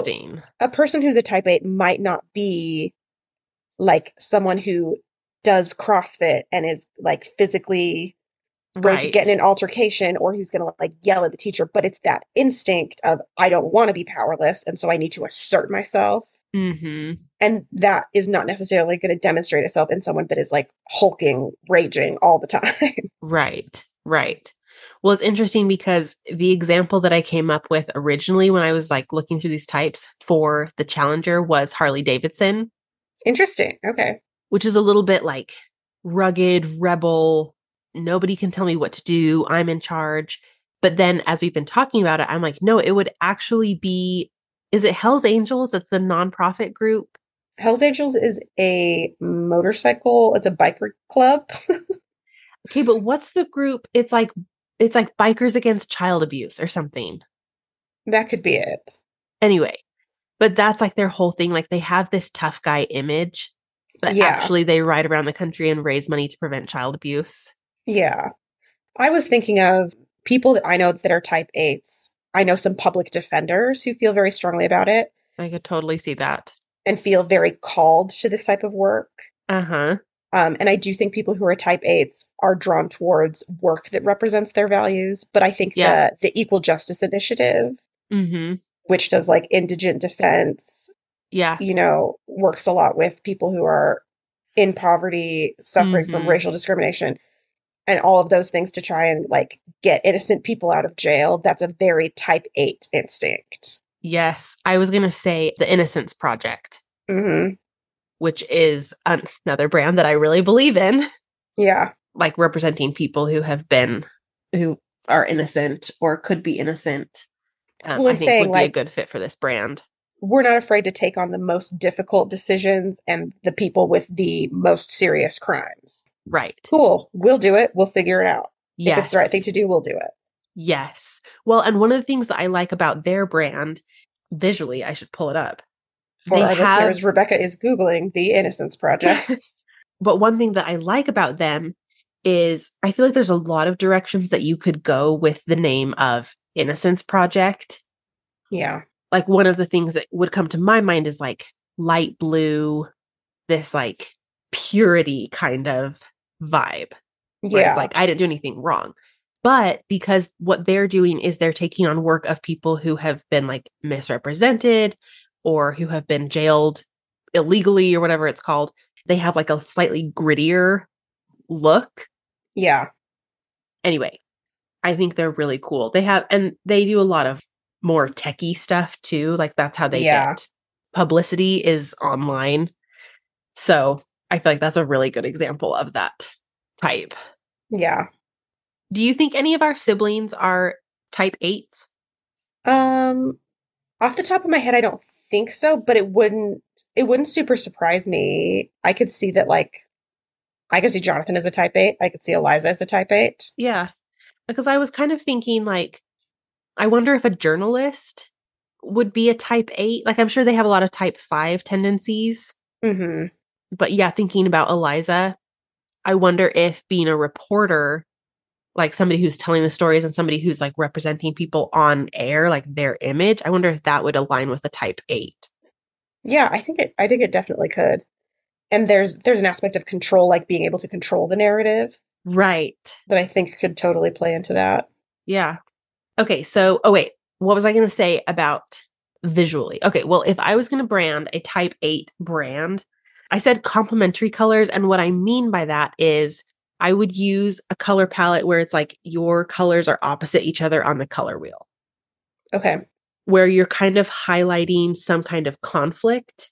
Speaker 2: a person who's a type 8 might not be like someone who does CrossFit and is like physically going to get in an altercation or who's going to like yell at the teacher, but it's that instinct of I don't want to be powerless and so I need to assert myself.
Speaker 1: hmm
Speaker 2: And that is not necessarily going to demonstrate itself in someone that is like hulking, raging all the <laughs> time.
Speaker 1: Right, right. Well, it's interesting because the example that I came up with originally when I was like looking through these types for the Challenger was Harley Davidson,
Speaker 2: Interesting. Okay.
Speaker 1: Which is a little bit like rugged, rebel. Nobody can tell me what to do. I'm in charge. But then as we've been talking about it, I'm like, no, it would actually be is it Hell's Angels? That's the nonprofit group.
Speaker 2: Hells Angels is a motorcycle, it's a biker club. <laughs>
Speaker 1: Okay, but what's the group? It's like it's like bikers against child abuse or something.
Speaker 2: that could be it.
Speaker 1: anyway but that's like their whole thing like they have this tough guy image but
Speaker 2: Yeah.
Speaker 1: actually they ride around the country and raise money to prevent child abuse
Speaker 2: Yeah. I was thinking of people that I know that are type 8s. I know some public defenders who feel very strongly about it
Speaker 1: i could totally see that
Speaker 2: and feel very called to this type of work.
Speaker 1: uh-huh
Speaker 2: Um, and I do think people who are type 8s are drawn towards work that represents their values. But I think
Speaker 1: Yeah.
Speaker 2: the, the Equal Justice Initiative,
Speaker 1: mm-hmm
Speaker 2: which does like indigent defense,
Speaker 1: yeah
Speaker 2: you know, works a lot with people who are in poverty, suffering from
Speaker 1: Mhm.
Speaker 2: racial discrimination, and all of those things to try and like get innocent people out of jail. That's a very type 8 instinct.
Speaker 1: yes i was gonna say the innocence project
Speaker 2: hmm
Speaker 1: which is an- another brand that i really believe in
Speaker 2: Yeah.
Speaker 1: like representing people who have been who are innocent or could be innocent um,
Speaker 2: Well,
Speaker 1: i think
Speaker 2: saying,
Speaker 1: would be a good fit for this brand
Speaker 2: we're not afraid to take on the most difficult decisions and the people with the most serious crimes.
Speaker 1: Right.
Speaker 2: Cool. We'll do it. We'll figure it out.
Speaker 1: Yes.
Speaker 2: If it's the right thing to do, we'll do it.
Speaker 1: Yes. Well, and one of the things that I like about their brand visually, I should pull it up.
Speaker 2: For
Speaker 1: They
Speaker 2: our
Speaker 1: have-
Speaker 2: listeners, Rebecca is Googling the Innocence Project. <laughs>
Speaker 1: But one thing that I like about them is I feel like there's a lot of directions that you could go with the name of Innocence Project.
Speaker 2: yeah.
Speaker 1: Like one of the things that would come to my mind is like light blue, this like purity kind of vibe.
Speaker 2: Yeah.
Speaker 1: it's like I didn't do anything wrong. But because what they're doing is they're taking on work of people who have been like misrepresented or who have been jailed illegally or whatever it's called, they have like a slightly grittier look.
Speaker 2: yeah.
Speaker 1: Anyway, I think they're really cool. They have, and they do a lot of more techie stuff too. Like that's how they
Speaker 2: Yeah.
Speaker 1: get publicity is online. So I feel like that's a really good example of that type.
Speaker 2: Yeah.
Speaker 1: Do you think any of our siblings are type eights?
Speaker 2: Um off the top of my head I don't think so, but it wouldn't it wouldn't super surprise me. I could see that like I could see Jonathan as a type 8. I could see Eliza as a type 8.
Speaker 1: Yeah. Because I was kind of thinking, like, I wonder if a journalist would be a type eight. Like, I'm sure they have a lot of type five tendencies.
Speaker 2: Mhm.
Speaker 1: But yeah, thinking about Eliza, I wonder if being a reporter, like somebody who's telling the stories and somebody who's like representing people on air, like their image, I wonder if that would align with a type eight.
Speaker 2: Yeah, I think it I think it definitely could. And there's there's an aspect of control like being able to control the narrative
Speaker 1: Right.
Speaker 2: that I think could totally play into that.
Speaker 1: Yeah. Okay. So, oh, wait. What was I going to say about visually? Okay. Well, if I was going to brand a type 8 brand, I said complementary colors. And what I mean by that is I would use a color palette where it's like your colors are opposite each other on the color wheel,
Speaker 2: Okay.
Speaker 1: where you're kind of highlighting some kind of conflict,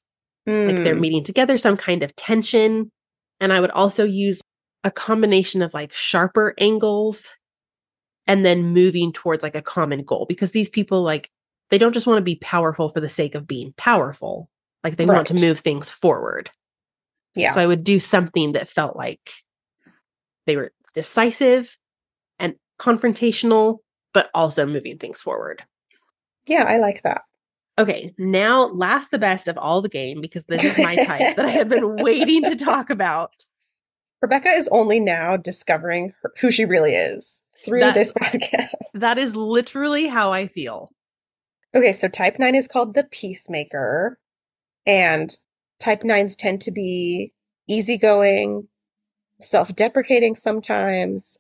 Speaker 1: like they're
Speaker 2: Mm,
Speaker 1: meeting together, some kind of tension. And I would also use a combination of like sharper angles and then moving towards like a common goal because these people like they don't just want to be powerful for the sake of being powerful. Like they want to move things forward.
Speaker 2: yeah.
Speaker 1: So I would do something that felt like they were decisive and confrontational, but also moving things forward.
Speaker 2: yeah, I like that.
Speaker 1: Okay, now last the best of all the game because this is my type that I have been <laughs> waiting to talk about.
Speaker 2: Rebecca is only now discovering her, who she really is through
Speaker 1: That-
Speaker 2: this <laughs> podcast.
Speaker 1: That is literally how I feel.
Speaker 2: Okay, so type 9 is called the peacemaker, and type 9s tend to be easygoing, self deprecating sometimes,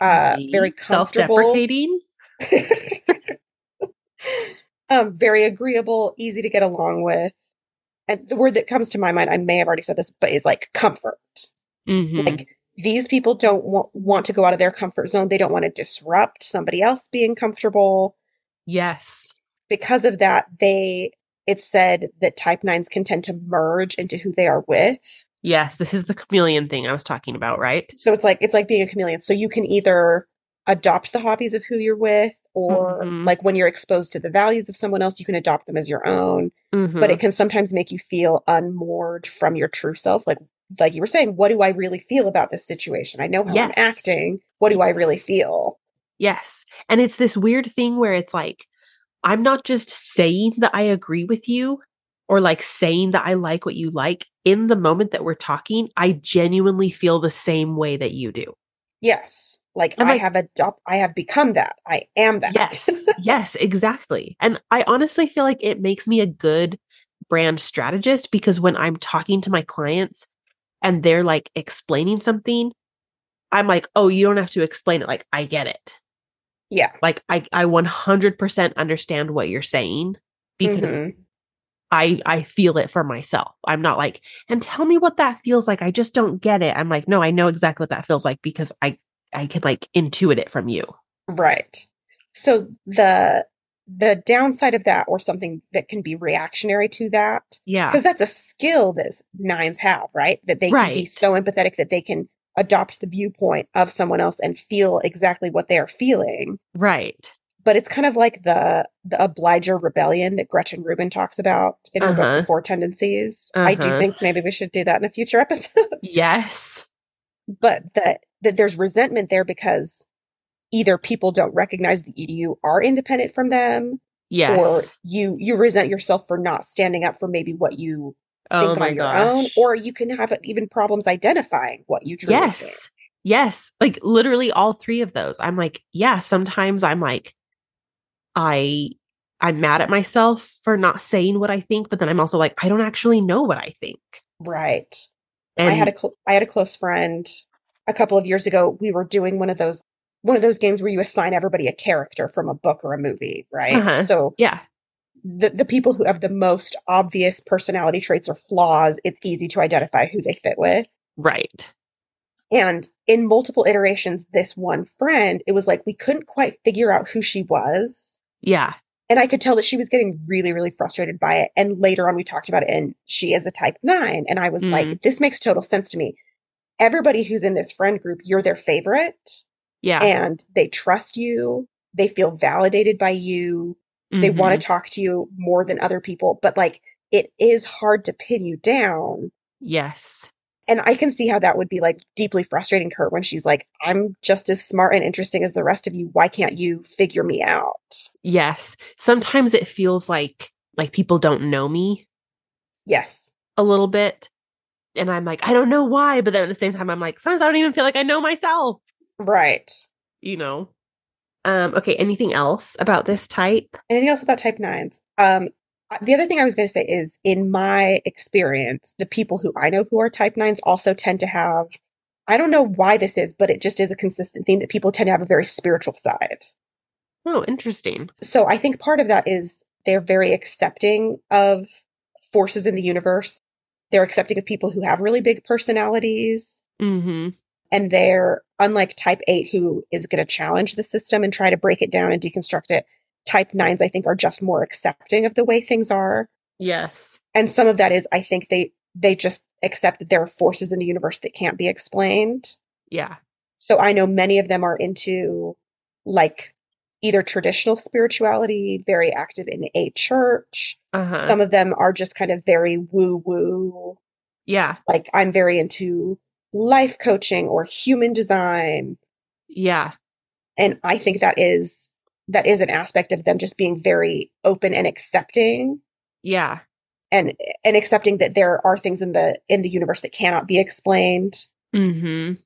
Speaker 2: uh, very comfortable,
Speaker 1: self-deprecating. <laughs>
Speaker 2: um, very agreeable, easy to get along with. And the word that comes to my mind, I may have already said this, but is like comfort.
Speaker 1: Mhm.
Speaker 2: Like these people don't wa- want to go out of their comfort zone. They don't want to disrupt somebody else being comfortable.
Speaker 1: yes.
Speaker 2: because of that, they it's said that type nines can tend to merge into who they are with.
Speaker 1: Yes, this is the chameleon thing I was talking about, right?
Speaker 2: So it's like it's like being a chameleon. So you can either adopt the hobbies of who you're with, or
Speaker 1: Mhm.
Speaker 2: like when you're exposed to the values of someone else, you can adopt them as your own. But
Speaker 1: Mhm.
Speaker 2: it can sometimes make you feel unmoored from your true self. Like like you were saying, what do I really feel about this situation? I know how I'm acting. What do I really feel?
Speaker 1: Yes. And it's this weird thing where it's like, I'm not just saying that I agree with you or like saying that I like what you like. In the moment that we're talking, I genuinely feel the same way that you do.
Speaker 2: Yes. Like
Speaker 1: And,
Speaker 2: I
Speaker 1: like-
Speaker 2: have adopt I have become that. I am that.
Speaker 1: Yes. yes, exactly. And I honestly feel like it makes me a good brand strategist because when I'm talking to my clients and they're like explaining something, I'm like, oh, you don't have to explain it. Like, I get it.
Speaker 2: yeah.
Speaker 1: Like, I, I 100% understand what you're saying because
Speaker 2: Mhm.
Speaker 1: I, I feel it for myself. I'm not like, and tell me what that feels like. I just don't get it. I'm like, no, I know exactly what that feels like because I, I can like intuit it from you.
Speaker 2: Right. So the the downside of that or something that can be reactionary to that
Speaker 1: Yeah.
Speaker 2: because that's a skill that nines have, right? That they can be so empathetic that they can adopt the viewpoint of someone else and feel exactly what they are feeling.
Speaker 1: Right.
Speaker 2: but it's kind of like the the obliger rebellion that Gretchen Rubin talks about in her
Speaker 1: Uh-huh.
Speaker 2: book The Four Tendencies. I do
Speaker 1: Uh-huh.
Speaker 2: think maybe we should do that in a future <laughs> episode.
Speaker 1: Yes.
Speaker 2: but that that there's resentment there because either people don't recognize that you are independent from them or you you resent yourself for not standing up for maybe what you
Speaker 1: oh
Speaker 2: think on your
Speaker 1: gosh.
Speaker 2: own or you can have even problems identifying what you truly think.
Speaker 1: yes. Yes. Like literally all three of those. I'm like, yeah, sometimes I'm like, I I'm mad at myself for not saying what I think, but then I'm also like, I don't actually know what I think.
Speaker 2: right
Speaker 1: And
Speaker 2: I had a cl- I had a close friend a couple of years ago. We were doing one of those one of those games where you assign everybody a character from a book or a movie, right?
Speaker 1: Uh-huh.
Speaker 2: So
Speaker 1: yeah.
Speaker 2: the the people who have the most obvious personality traits or flaws, it's easy to identify who they fit with.
Speaker 1: Right.
Speaker 2: And in multiple iterations, this one friend, it was like we couldn't quite figure out who she was.
Speaker 1: Yeah.
Speaker 2: And I could tell that she was getting really, really frustrated by it. And later on, we talked about it, and she is a type nine. And I was
Speaker 1: Mm.
Speaker 2: like, this makes total sense to me. Everybody who's in this friend group, you're their favorite,
Speaker 1: Yeah.
Speaker 2: and they trust you. They feel validated by you. They want to mm-hmm. talk to you more than other people. But like, it is hard to pin you down.
Speaker 1: Yes.
Speaker 2: And I can see how that would be like deeply frustrating to her when she's like, I'm just as smart and interesting as the rest of you. Why can't you figure me out?
Speaker 1: Yes. Sometimes it feels like like people don't know me
Speaker 2: Yes.
Speaker 1: a little bit. And I'm like, I don't know why, but then at the same time I'm like, sometimes I don't even feel like I know myself,
Speaker 2: Right.
Speaker 1: you know. Um okay, anything else about this type?
Speaker 2: Anything else about type nines? Um, the other thing I was going to say is, in my experience, the people who I know who are type nines also tend to have. I don't know why this is, but it just is a consistent theme that people tend to have a very spiritual side.
Speaker 1: Oh, interesting.
Speaker 2: So I think part of that is they're very accepting of forces in the universe. They're accepting of people who have really big personalities.
Speaker 1: Mhm.
Speaker 2: And they're unlike type 8, who is going to challenge the system and try to break it down and deconstruct it. Type 9s, I think, are just more accepting of the way things are.
Speaker 1: Yes.
Speaker 2: And some of that is, I think, they they just accept that there are forces in the universe that can't be explained.
Speaker 1: Yeah.
Speaker 2: So I know many of them are into like either traditional spirituality, very active in a church.
Speaker 1: Uh-huh.
Speaker 2: Some of them are just kind of very woo woo.
Speaker 1: yeah.
Speaker 2: Like I'm very into life coaching or human design.
Speaker 1: Yeah.
Speaker 2: And I think that is that is an aspect of them just being very open and accepting
Speaker 1: Yeah.
Speaker 2: and and accepting that there are things in the in the universe that cannot be explained.
Speaker 1: Mhm.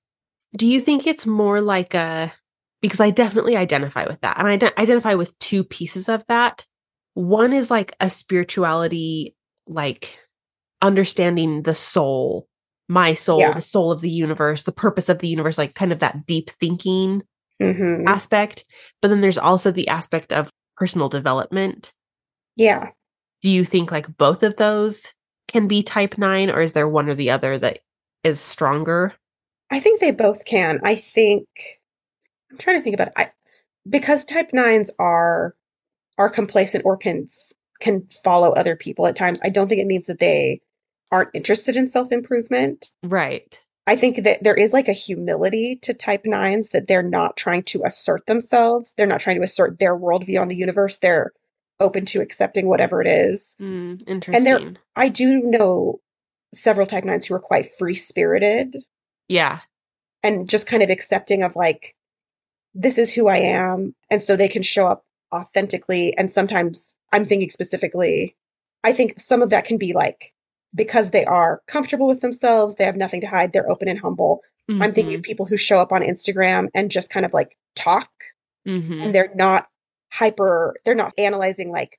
Speaker 1: Do you think it's more like a because I definitely identify with that. And I de- identify with two pieces of that. One is like a spirituality like understanding the soul, my soul,
Speaker 2: Yeah.
Speaker 1: the soul of the universe, the purpose of the universe, like kind of that deep thinking
Speaker 2: Mhm.
Speaker 1: aspect. But then there's also the aspect of personal development.
Speaker 2: Yeah.
Speaker 1: Do you think like both of those can be type 9 or is there one or the other that is stronger?
Speaker 2: I think they both can. I think I'm trying to think about it. I, because type nines are are complacent or can can follow other people at times. I don't think it means that they aren't interested in self improvement.
Speaker 1: Right.
Speaker 2: I think that there is like a humility to type nines that they're not trying to assert themselves. They're not trying to assert their worldview on the universe. They're open to accepting whatever it is.
Speaker 1: Mm,
Speaker 2: And there, I do know several type nines who are quite free spirited
Speaker 1: yeah.
Speaker 2: and just kind of accepting of like this is who I am and so they can show up authentically and sometimes I'm thinking specifically I think some of that can be like because they are comfortable with themselves they have nothing to hide they're open and humble I'm thinking of people who show up on Instagram and just kind of like talk
Speaker 1: hmm
Speaker 2: and they're not hyper they're not analyzing like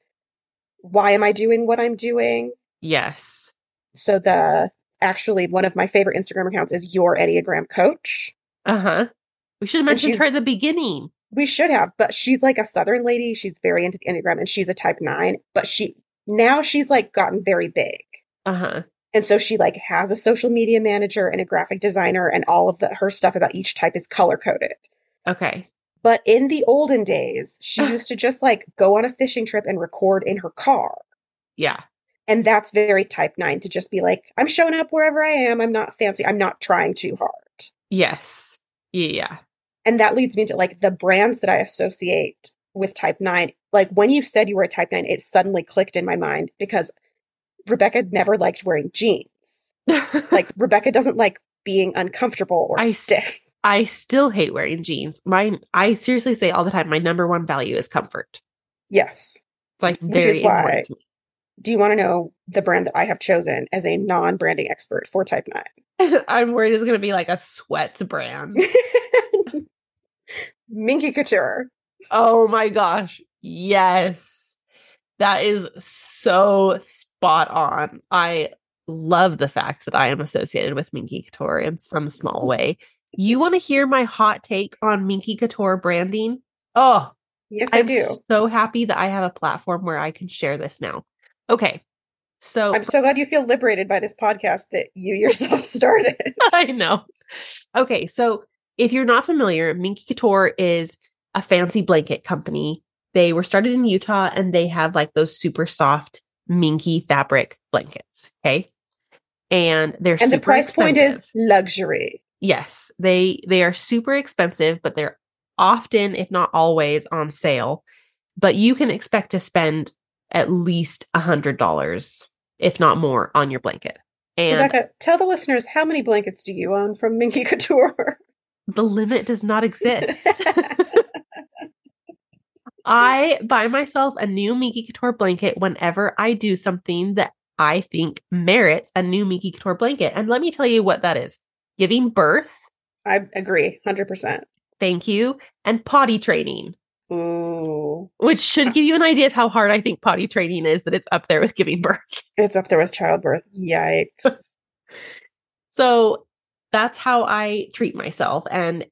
Speaker 2: why am I doing what I'm doing
Speaker 1: Yes.
Speaker 2: so the actually one of my favorite Instagram accounts is your Enneagram coach
Speaker 1: Uh huh. We should have mentioned her at the beginning.
Speaker 2: We should have, but she's like a southern lady. She's very into the Enneagram and she's a type nine, but she now she's like gotten very big.
Speaker 1: Uh huh.
Speaker 2: And so she like has a social media manager and a graphic designer and all of the her stuff about each type is color coded.
Speaker 1: Okay.
Speaker 2: But in the olden days, she used to just like go on a fishing trip and record in her car.
Speaker 1: Yeah.
Speaker 2: And that's very type nine to just be like, I'm showing up wherever I am. I'm not fancy. I'm not trying too hard.
Speaker 1: Yes. Yeah. Yeah.
Speaker 2: And that leads me to like the brands that I associate with type 9. Like when you said you were a type 9, it suddenly clicked in my mind because Rebecca never liked wearing jeans. Like <laughs> Rebecca doesn't like being uncomfortable or
Speaker 1: I
Speaker 2: stiff.
Speaker 1: I still hate wearing jeans. Mine, I seriously say all the time, my number one value is comfort.
Speaker 2: Yes.
Speaker 1: It's like
Speaker 2: Which
Speaker 1: very
Speaker 2: is why-
Speaker 1: important to me.
Speaker 2: Do you want to know the brand that I have chosen as a non-branding expert for type 9? <laughs>
Speaker 1: I'm worried it's going to be like a sweats brand. <laughs>
Speaker 2: Minky Couture.
Speaker 1: oh my gosh. Yes. That is so spot on. I love the fact that I am associated with Minky Couture in some small mm. way. You want to hear my hot take on Minky Couture branding? Oh,
Speaker 2: Yes, I
Speaker 1: I'm
Speaker 2: do.
Speaker 1: so happy that I have a platform where I can share this now. Okay. So
Speaker 2: I'm so glad you feel liberated by this podcast that you <laughs> yourself started. <laughs>
Speaker 1: I know. Okay, so if you're not familiar, Minky Couture is a fancy blanket company. They were started in Utah and they have like those super soft minky fabric blankets. Okay. And they're
Speaker 2: and the price point is luxury.
Speaker 1: yes, they they are super expensive, but they're often, if not always, on sale. But you can expect to spend at least a hundred dollars, if not more, on your blanket. And
Speaker 2: Rebecca, tell the listeners how many blankets do you own from Minky Couture?
Speaker 1: the limit does not exist. <laughs> I buy myself a new Minky Couture blanket whenever I do something that I think merits a new Minky Couture blanket. And let me tell you what that is giving birth,
Speaker 2: I agree, 100%.
Speaker 1: thank you, and potty training,
Speaker 2: Ooh,
Speaker 1: which should give you an idea of how hard I think potty training is, that it's up there with giving birth.
Speaker 2: it's up there with childbirth. Yikes. <laughs>
Speaker 1: So that's how I treat myself. And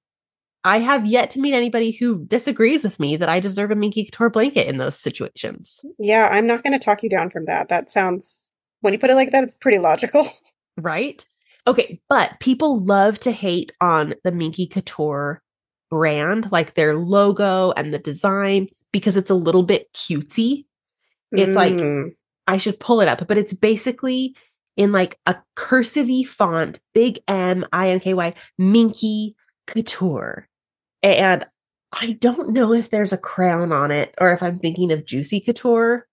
Speaker 1: I have yet to meet anybody who disagrees with me that I deserve a Minky Couture blanket in those situations.
Speaker 2: yeah, I'm not going to talk you down from that. That sounds, when you put it like that, it's pretty logical. <laughs>
Speaker 1: right? Okay, but people love to hate on the Minky Couture brand, like their logo and the design, because it's a little bit cutesy. It's like-
Speaker 2: Mm,
Speaker 1: I should pull it up, but it's basically in like a cursive font, big M I N K Y, Minky Couture. And I don't know if there's a crown on it or if I'm thinking of Juicy Couture.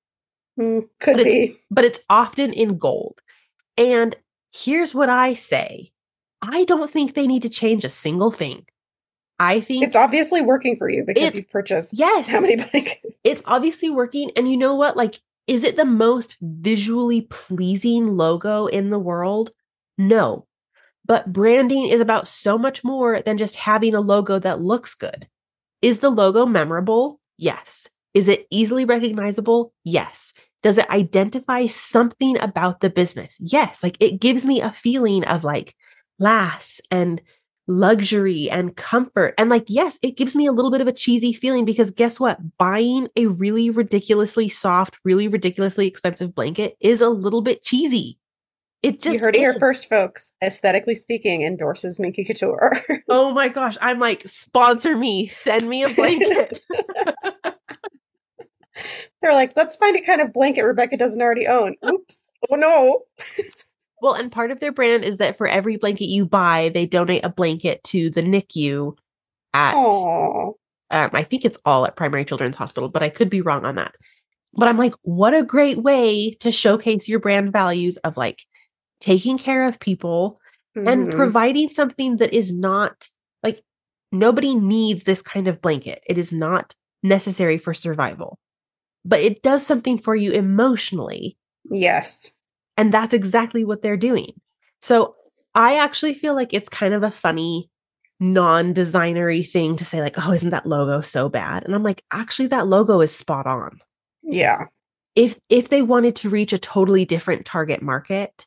Speaker 2: mm, could
Speaker 1: But it's-
Speaker 2: be.
Speaker 1: but it's often in gold. And here's what I say I don't think they need to change a single thing. I think
Speaker 2: It's obviously working for you because you've purchased
Speaker 1: yes,
Speaker 2: how many <laughs> blankets?
Speaker 1: it's obviously working. And you know what? Like, is it the most visually pleasing logo in the world? No. But branding is about so much more than just having a logo that looks good. Is the logo memorable? Yes. Is it easily recognizable? Yes. Does it identify something about the business? Yes. Like it gives me a feeling of like class and luxury and comfort. And like, yes, it gives me a little bit of a cheesy feeling because guess what? Buying a really ridiculously soft, really ridiculously expensive blanket is a little bit cheesy. It just
Speaker 2: you heard it here first, folks. Aesthetically speaking, endorses Minky Couture. <laughs>
Speaker 1: Oh my gosh. I'm like, sponsor me, send me a blanket. <laughs>
Speaker 2: They're like, let's find a kind of blanket Rebecca doesn't already own. Oops. Oh no. <laughs>
Speaker 1: well, and part of their brand is that for every blanket you buy, they donate a blanket to the NICU at um, I think it's all at Primary Children's Hospital, but I could be wrong on that. But I'm like, what a great way to showcase your brand values of like taking care of people and
Speaker 2: Mhm.
Speaker 1: providing something that is not like nobody needs this kind of blanket. It is not necessary for survival, but it does something for you emotionally.
Speaker 2: yes.
Speaker 1: And that's exactly what they're doing. So I actually feel like it's kind of a funny, non designery thing to say, like, oh, isn't that logo so bad? And I'm like, actually, that logo is spot on.
Speaker 2: Yeah.
Speaker 1: If if they wanted to reach a totally different target market,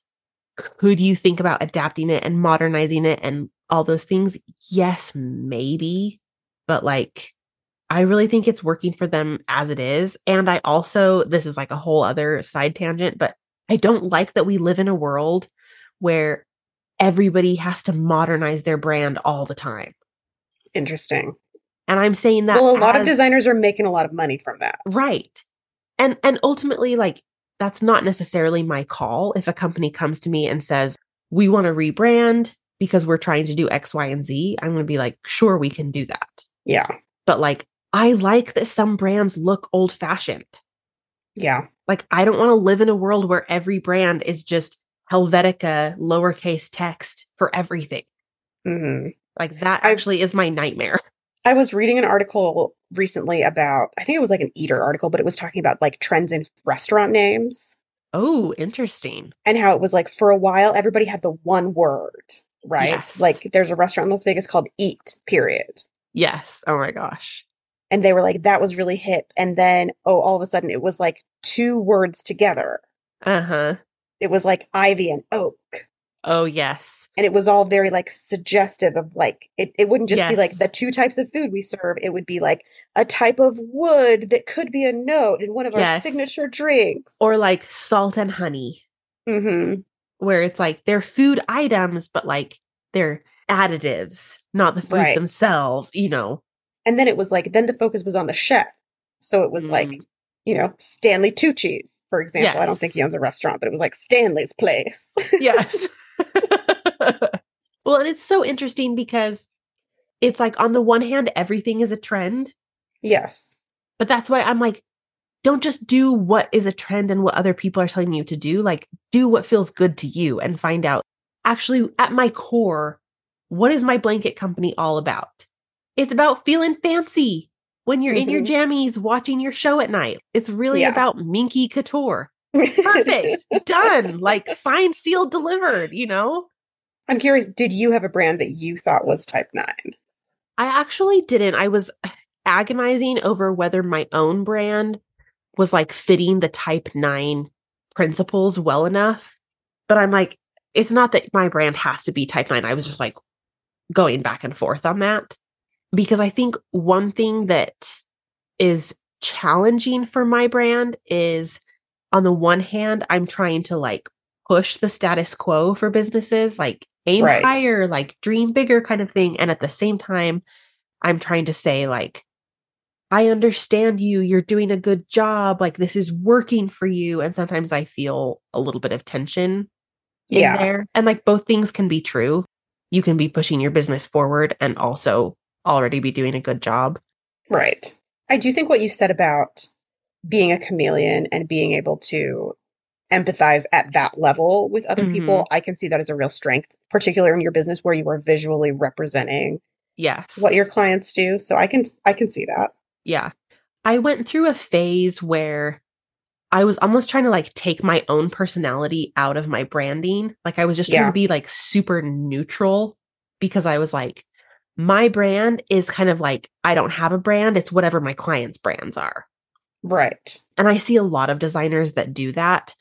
Speaker 1: could you think about adapting it and modernizing it and all those things? Yes, maybe. But like I really think it's working for them as it is. And I also, this is like a whole other side tangent, but I don't like that we live in a world where everybody has to modernize their brand all the time.
Speaker 2: Interesting.
Speaker 1: And I'm saying that
Speaker 2: Well, a lot of designers are making a lot of money from that.
Speaker 1: Right. And and ultimately like that's not necessarily my call if a company comes to me and says, "We want to rebrand because we're trying to do X, Y, and Z." I'm going to be like, "Sure, we can do that."
Speaker 2: Yeah.
Speaker 1: But like I like that some brands look old fashioned.
Speaker 2: Yeah.
Speaker 1: Like, I don't want to live in a world where every brand is just Helvetica lowercase text for everything.
Speaker 2: hmm
Speaker 1: Like, that actually is my nightmare.
Speaker 2: I was reading an article recently about, I think it was like an eater article, but it was talking about like trends in restaurant names
Speaker 1: Oh, interesting.
Speaker 2: and how it was like for a while, everybody had the one word, right?
Speaker 1: Yes.
Speaker 2: Like there's a restaurant in Las Vegas called Eat, period.
Speaker 1: Yes. Oh my gosh.
Speaker 2: And they were like, that was really hip. And then, oh, all of a sudden it was like two words together.
Speaker 1: Uh huh.
Speaker 2: It was like ivy and oak.
Speaker 1: Oh, yes.
Speaker 2: And it was all very like suggestive of like, it, it wouldn't just be like the two types of food we serve. It would be like a type of wood that could be a note in one of our signature drinks.
Speaker 1: Or like salt and honey,
Speaker 2: hmm
Speaker 1: where it's like they're food items, but like they're additives, not the food
Speaker 2: Right.
Speaker 1: themselves, you know?
Speaker 2: And then it was like, then the focus was on the chef. So it was like,
Speaker 1: Mm.
Speaker 2: you know, Stanley Tucci's, for example. I don't think he owns a restaurant, but it was like Stanley's place.
Speaker 1: yes. <laughs> <laughs> <laughs> well, and it's so interesting because it's like on the one hand, everything is a trend,
Speaker 2: yes.
Speaker 1: but that's why I'm like, don't just do what is a trend and what other people are telling you to do. Like, do what feels good to you and find out actually at my core, what is my blanket company all about? It's about feeling fancy when you're in your mm-hmm. jammies watching your show at night. It's really
Speaker 2: Yeah.
Speaker 1: about Minky Couture. Perfect. <laughs> Done. Like signed, sealed, delivered, you know?
Speaker 2: I'm curious, did you have a brand that you thought was type 9?
Speaker 1: I actually didn't. I was <sighs> agonizing over whether my own brand was like fitting the type 9 principles well enough. But I'm like, it's not that my brand has to be type 9. I was just like going back and forth on that because I think one thing that is challenging for my brand is on the one hand, I'm trying to like push the status quo for businesses, like aim
Speaker 2: Right.
Speaker 1: higher, like dream bigger kind of thing. And at the same time, I'm trying to say, like, I understand you, you're doing a good job, like, this is working for you. And sometimes I feel a little bit of tension in
Speaker 2: Yeah.
Speaker 1: there. And like, both things can be true. You can be pushing your business forward and also already be doing a good job.
Speaker 2: Right. I do think what you said about being a chameleon and being able to empathize at that level with other
Speaker 1: Mhm.
Speaker 2: people, I can see that as a real strength, particularly in your business where you are visually representing
Speaker 1: Yes.
Speaker 2: what your clients do. So I can I can see that.
Speaker 1: Yeah. I went through a phase where I was almost trying to like take my own personality out of my branding. Like I was just trying
Speaker 2: Yeah.
Speaker 1: to be like super neutral because I was like, my brand is kind of like, I don't have a brand. It's whatever my clients' brands are.
Speaker 2: Right.
Speaker 1: And I see a lot of designers that do that.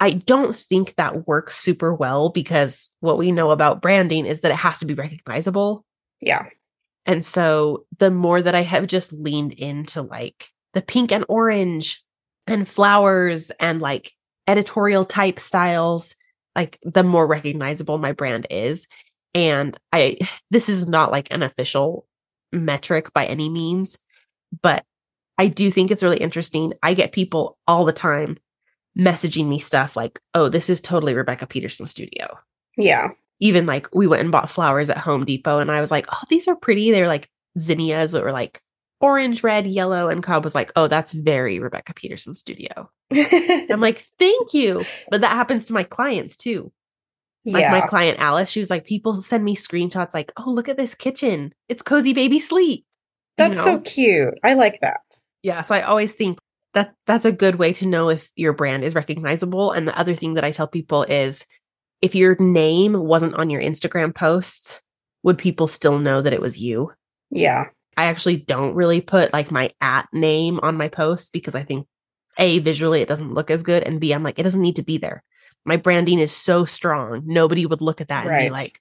Speaker 1: I don't think that works super well because what we know about branding is that it has to be recognizable.
Speaker 2: Yeah.
Speaker 1: And so the more that I have just leaned into like the pink and orange and flowers and like editorial type styles, like the more recognizable my brand is. And I, <sighs> this is not like an official metric by any means, but I do think it's really interesting. I get people all the time messaging me stuff like, oh, this is totally Rebecca Peterson studio
Speaker 2: Yeah.
Speaker 1: even like we went and bought flowers at Home Depot and I was like, oh, these are pretty. They're like zinnias that were like orange, red, yellow. And Cobb was like, oh, that's very Rebecca Peterson studio. I'm like, thank you. But that happens to my clients too. Like
Speaker 2: yeah.
Speaker 1: my client Alice, she was like, people send me screenshots like, oh, look at this kitchen. It's cozy baby sleep. You
Speaker 2: That's so cute. I like that.
Speaker 1: Yeah. So I always think that that's a good way to know if your brand is recognizable. And the other thing that I tell people is if your name wasn't on your Instagram posts, would people still know that it was you?
Speaker 2: Yeah.
Speaker 1: I actually don't really put like my at name on my posts because I think A, visually it doesn't look as good. And B, I'm like, it doesn't need to be there. My branding is so strong. Nobody would look at that and be like,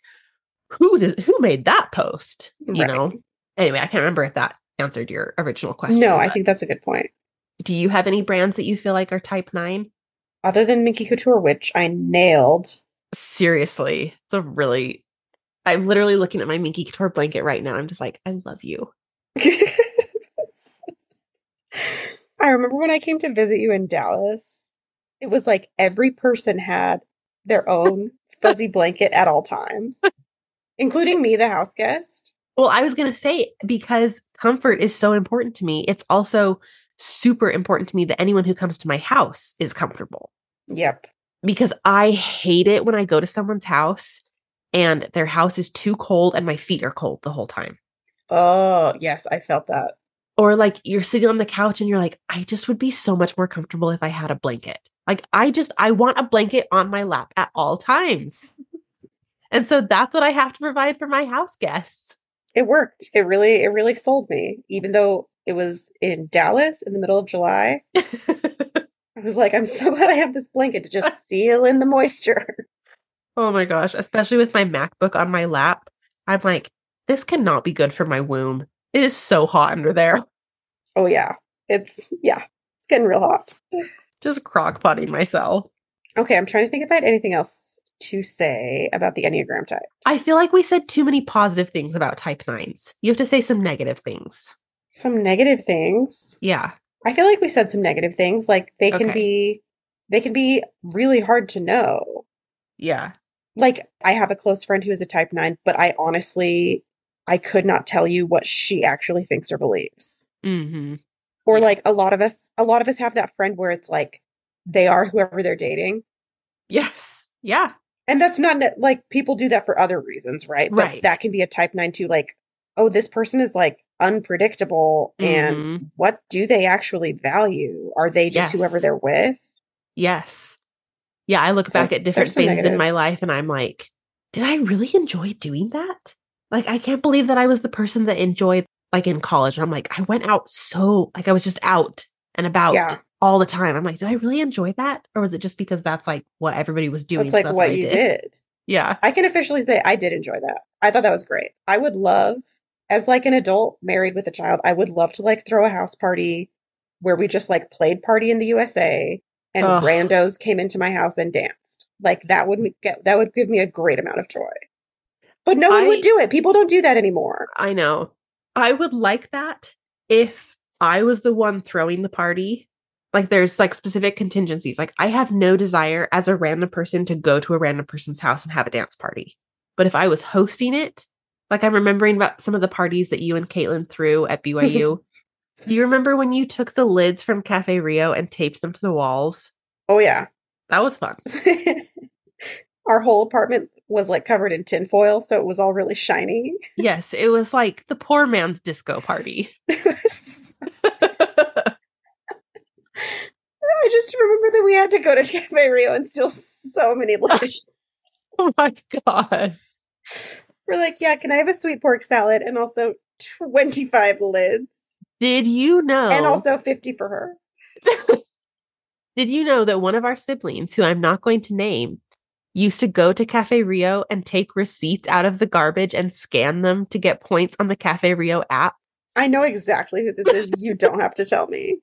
Speaker 1: who did who made that post? You
Speaker 2: Right.
Speaker 1: know? Anyway, I can't remember if that answered your original question.
Speaker 2: No, I think that's a good point.
Speaker 1: do you have any brands that you feel like are type nine?
Speaker 2: Other than Minky Couture, which I nailed.
Speaker 1: Seriously. It's a really I'm literally looking at my Minky Couture blanket right now. I'm just like, I love you. <laughs>
Speaker 2: I remember when I came to visit you in Dallas, it was like every person had their own fuzzy blanket at all times, including me, the house guest.
Speaker 1: Well, I was going to say because comfort is so important to me, it's also super important to me that anyone who comes to my house is comfortable
Speaker 2: Yep.
Speaker 1: because I hate it when I go to someone's house and their house is too cold and my feet are cold the whole time.
Speaker 2: Oh, yes, I felt that.
Speaker 1: Or like you're sitting on the couch and you're like, I just would be so much more comfortable if I had a blanket. Like I just, I want a blanket on my lap at all times. <laughs> and so that's what I have to provide for my house guests.
Speaker 2: It worked. It really, it really sold me. Even though it was in Dallas in the middle of July, <laughs> I was like, I'm so <laughs> glad I have this blanket to just seal in the moisture.
Speaker 1: oh my gosh, especially with my MacBook on my lap. I'm like, this cannot be good for my womb. It is so hot under there.
Speaker 2: Oh yeah, it's yeah, it's getting real hot.
Speaker 1: Just crock potting myself.
Speaker 2: Okay, I'm trying to think if I had anything else to say about the Enneagram types.
Speaker 1: I feel like we said too many positive things about type nines. You have to say some negative things.
Speaker 2: some negative things.
Speaker 1: Yeah.
Speaker 2: I feel like we said some negative things. Like they can
Speaker 1: Okay.
Speaker 2: be, they can be really hard to know.
Speaker 1: Yeah.
Speaker 2: Like I have a close friend who is a type nine, but I honestly, I could not tell you what she actually thinks or believes.
Speaker 1: Mm-hmm.
Speaker 2: Or
Speaker 1: Yeah.
Speaker 2: like a lot of us, a lot of us have that friend where it's like they are whoever they're dating.
Speaker 1: Yes. Yeah.
Speaker 2: And that's not like people do that for other reasons, right? But
Speaker 1: Right.
Speaker 2: that can be a type nine too. Like, oh, this person is like unpredictable. And
Speaker 1: Mhm.
Speaker 2: what do they actually value? Are they just whoever they're with?
Speaker 1: Yes. Yeah. I look
Speaker 2: So
Speaker 1: back at different phases in my life and I'm like, did I really enjoy doing that? Like, I can't believe that I was the person that enjoyed, like in college. I'm like, I went out so, like, I was just out and about
Speaker 2: Yeah.
Speaker 1: All the time. I'm like, did I really enjoy that? Or was it just because that's like what everybody was doing? It's
Speaker 2: like
Speaker 1: that's
Speaker 2: what
Speaker 1: I
Speaker 2: you did.
Speaker 1: Yeah.
Speaker 2: I can officially say I did enjoy that. I thought that was great. I would love, as like an adult married with a child, I would love to like throw a house party where we just like played party in the USA and
Speaker 1: Ugh.
Speaker 2: randos came into my house and danced. Like that would get that would give me a great amount of joy. But no one
Speaker 1: I-
Speaker 2: would do it. People don't do that anymore.
Speaker 1: I know. I would like that if I was the one throwing the party. Like there's like specific contingencies. Like I have no desire as a random person to go to a random person's house and have a dance party. But if I was hosting it, like I'm remembering about some of the parties that you and Caitlin threw at BYU. <laughs> Do you remember when you took the lids from Cafe Rio and taped them to the walls?
Speaker 2: Oh yeah.
Speaker 1: That was fun. <laughs>
Speaker 2: Our whole apartment was like covered in tinfoil, so it was all really shiny.
Speaker 1: yes, it was like the poor man's disco party. <laughs>
Speaker 2: I just remember that we had to go to <laughs> Cafe Rio and steal so many <laughs> lids.
Speaker 1: oh my god.
Speaker 2: We're like, yeah, can I have a sweet pork salad and also 25 lids
Speaker 1: Did you know?
Speaker 2: and also 50 for her? <laughs>
Speaker 1: Did you know that one of our siblings, who I'm not going to name, used to go to Cafe Rio and take receipts out of the garbage and scan them to get points on the Cafe Rio app?
Speaker 2: I know exactly who this is. You don't have to tell me.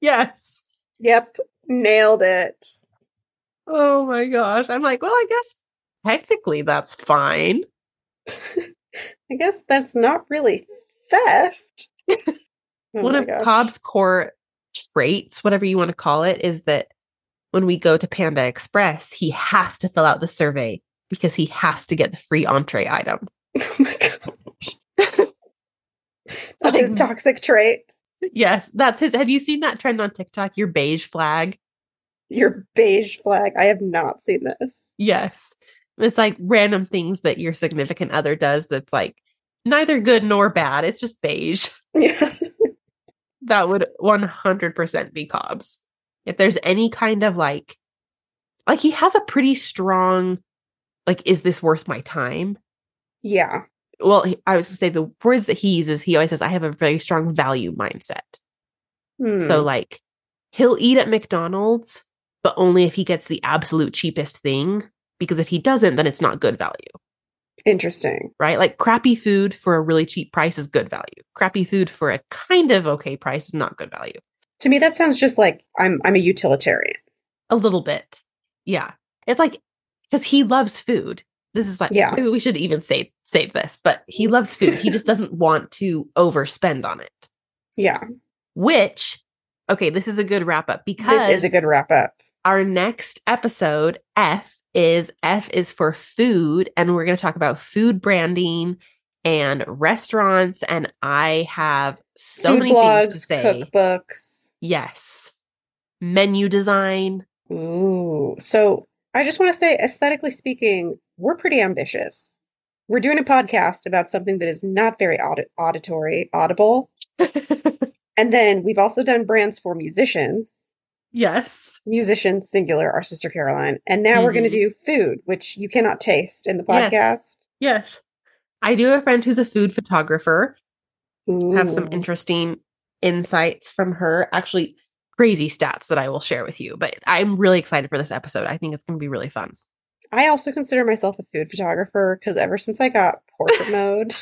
Speaker 1: Yes.
Speaker 2: Yep, nailed it.
Speaker 1: Oh my gosh. I'm like, well, I guess technically that's fine. <laughs>
Speaker 2: I guess that's not really theft. Oh
Speaker 1: one of
Speaker 2: gosh.
Speaker 1: Cobb's core traits, whatever you want to call it, is that when we go to Panda Express, he has to fill out the survey because he has to get the free entree item. <laughs>
Speaker 2: Oh my gosh. <laughs> That's his toxic trait.
Speaker 1: Yes, that's his. Have you seen that trend on TikTok? Your beige flag.
Speaker 2: Your beige flag. I have not seen this.
Speaker 1: Yes. It's like random things that your significant other does that's like neither good nor bad. It's just beige.
Speaker 2: Yeah. <laughs>
Speaker 1: That would 100% be Cobb's. If there's any kind of like, like he has a pretty strong, like, is this worth my time?
Speaker 2: Yeah.
Speaker 1: Well, I was going to say the words that he uses, he always says, I have a very strong value mindset.
Speaker 2: Hmm.
Speaker 1: So, like, he'll eat at McDonald's, but only if he gets the absolute cheapest thing. Because if he doesn't, then it's not good value.
Speaker 2: interesting.
Speaker 1: right? Like crappy food for a really cheap price is good value. Crappy food for a kind of okay price is not good value.
Speaker 2: To me, that sounds just like I'm I'm a utilitarian.
Speaker 1: A little bit. Yeah. It's like because he loves food. This is like
Speaker 2: Yeah.
Speaker 1: maybe we should even say save this, but he loves food. he just doesn't want to overspend on it.
Speaker 2: Yeah.
Speaker 1: Which okay, this is a good wrap up because
Speaker 2: This is a good wrap up.
Speaker 1: our next episode, F, is F is for food, and we're going to talk about food branding and restaurants, and I have so
Speaker 2: Food
Speaker 1: many
Speaker 2: blogs,
Speaker 1: things to say.
Speaker 2: cookbooks.
Speaker 1: Yes. Menu design.
Speaker 2: Ooh. So I just want to say, aesthetically speaking, we're pretty ambitious. We're doing a podcast about something that is not very audit- auditory, audible. <laughs> And then we've also done brands for musicians,
Speaker 1: yes.
Speaker 2: musicians singular, our sister Caroline. And now we're going to
Speaker 1: mm-hmm.
Speaker 2: do food, which you cannot taste in the podcast.
Speaker 1: Yes. I do have a friend who's a food photographer. Have some interesting insights from her. Actually, crazy stats that I will share with you. But I'm really excited for this episode. I think it's going to be really fun.
Speaker 2: I also consider myself a food photographer because ever since I got portrait <laughs> mode,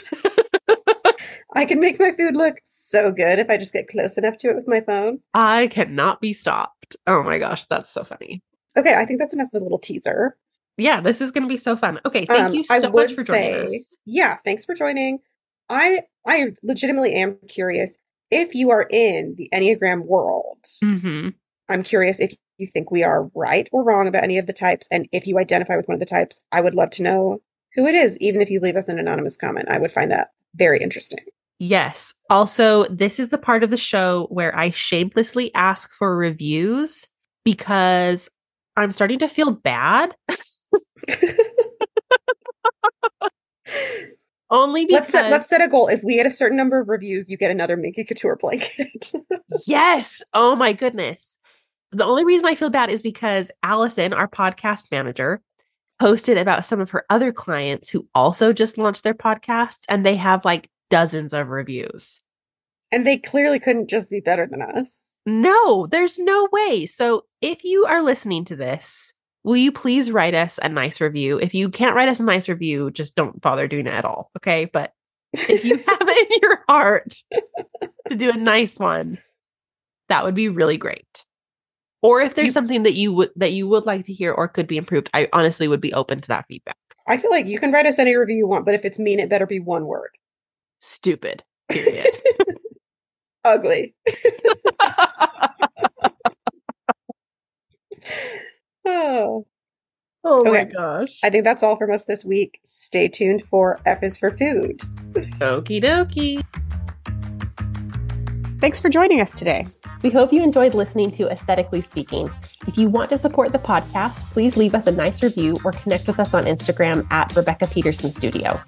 Speaker 2: I can make my food look so good if I just get close enough to it with my phone.
Speaker 1: I cannot be stopped. Oh my gosh, that's so funny.
Speaker 2: Okay, I think that's enough of a little teaser.
Speaker 1: Yeah, this is going to be so fun. Okay, thank
Speaker 2: Um,
Speaker 1: you so much for joining
Speaker 2: say-
Speaker 1: us.
Speaker 2: Yeah, thanks for joining. I I legitimately am curious if you are in the Enneagram world.
Speaker 1: hmm
Speaker 2: I'm curious if you think we are right or wrong about any of the types, and if you identify with one of the types, I would love to know who it is, even if you leave us an anonymous comment. I would find that very interesting.
Speaker 1: Yes. Also, this is the part of the show where I shamelessly ask for reviews because I'm starting to feel bad. <laughs> Only because
Speaker 2: let's set let's set a goal. If we get a certain number of reviews, you get another Minky Couture blanket. <laughs>
Speaker 1: yes. Oh my goodness. The only reason I feel bad is because Allison, our podcast manager, posted about some of her other clients who also just launched their podcasts and they have like dozens of reviews.
Speaker 2: and they clearly couldn't just be better than us.
Speaker 1: No, there's no way. So if you are listening to this, will you please write us a nice review? If you can't write us a nice review, just don't bother doing it at all. Okay. But if you <laughs> have it in your heart to do a nice one, that would be really great. Or if there's
Speaker 2: You-
Speaker 1: something that you would that you would like to hear or could be improved, I honestly would be open to that feedback.
Speaker 2: I feel like you can write us any review you want, but if it's mean, it better be one word.
Speaker 1: Stupid. Period. <laughs>
Speaker 2: Ugly. <laughs> Oh.
Speaker 1: oh my gosh.
Speaker 2: I think that's all from us this week. Stay tuned for F is for Food.
Speaker 1: Okie dokie.
Speaker 2: Thanks for joining us today.
Speaker 1: We hope you enjoyed listening to Aesthetically Speaking. If you want to support the podcast, please leave us a nice review or connect with us on Instagram at Rebecca Peterson Studio.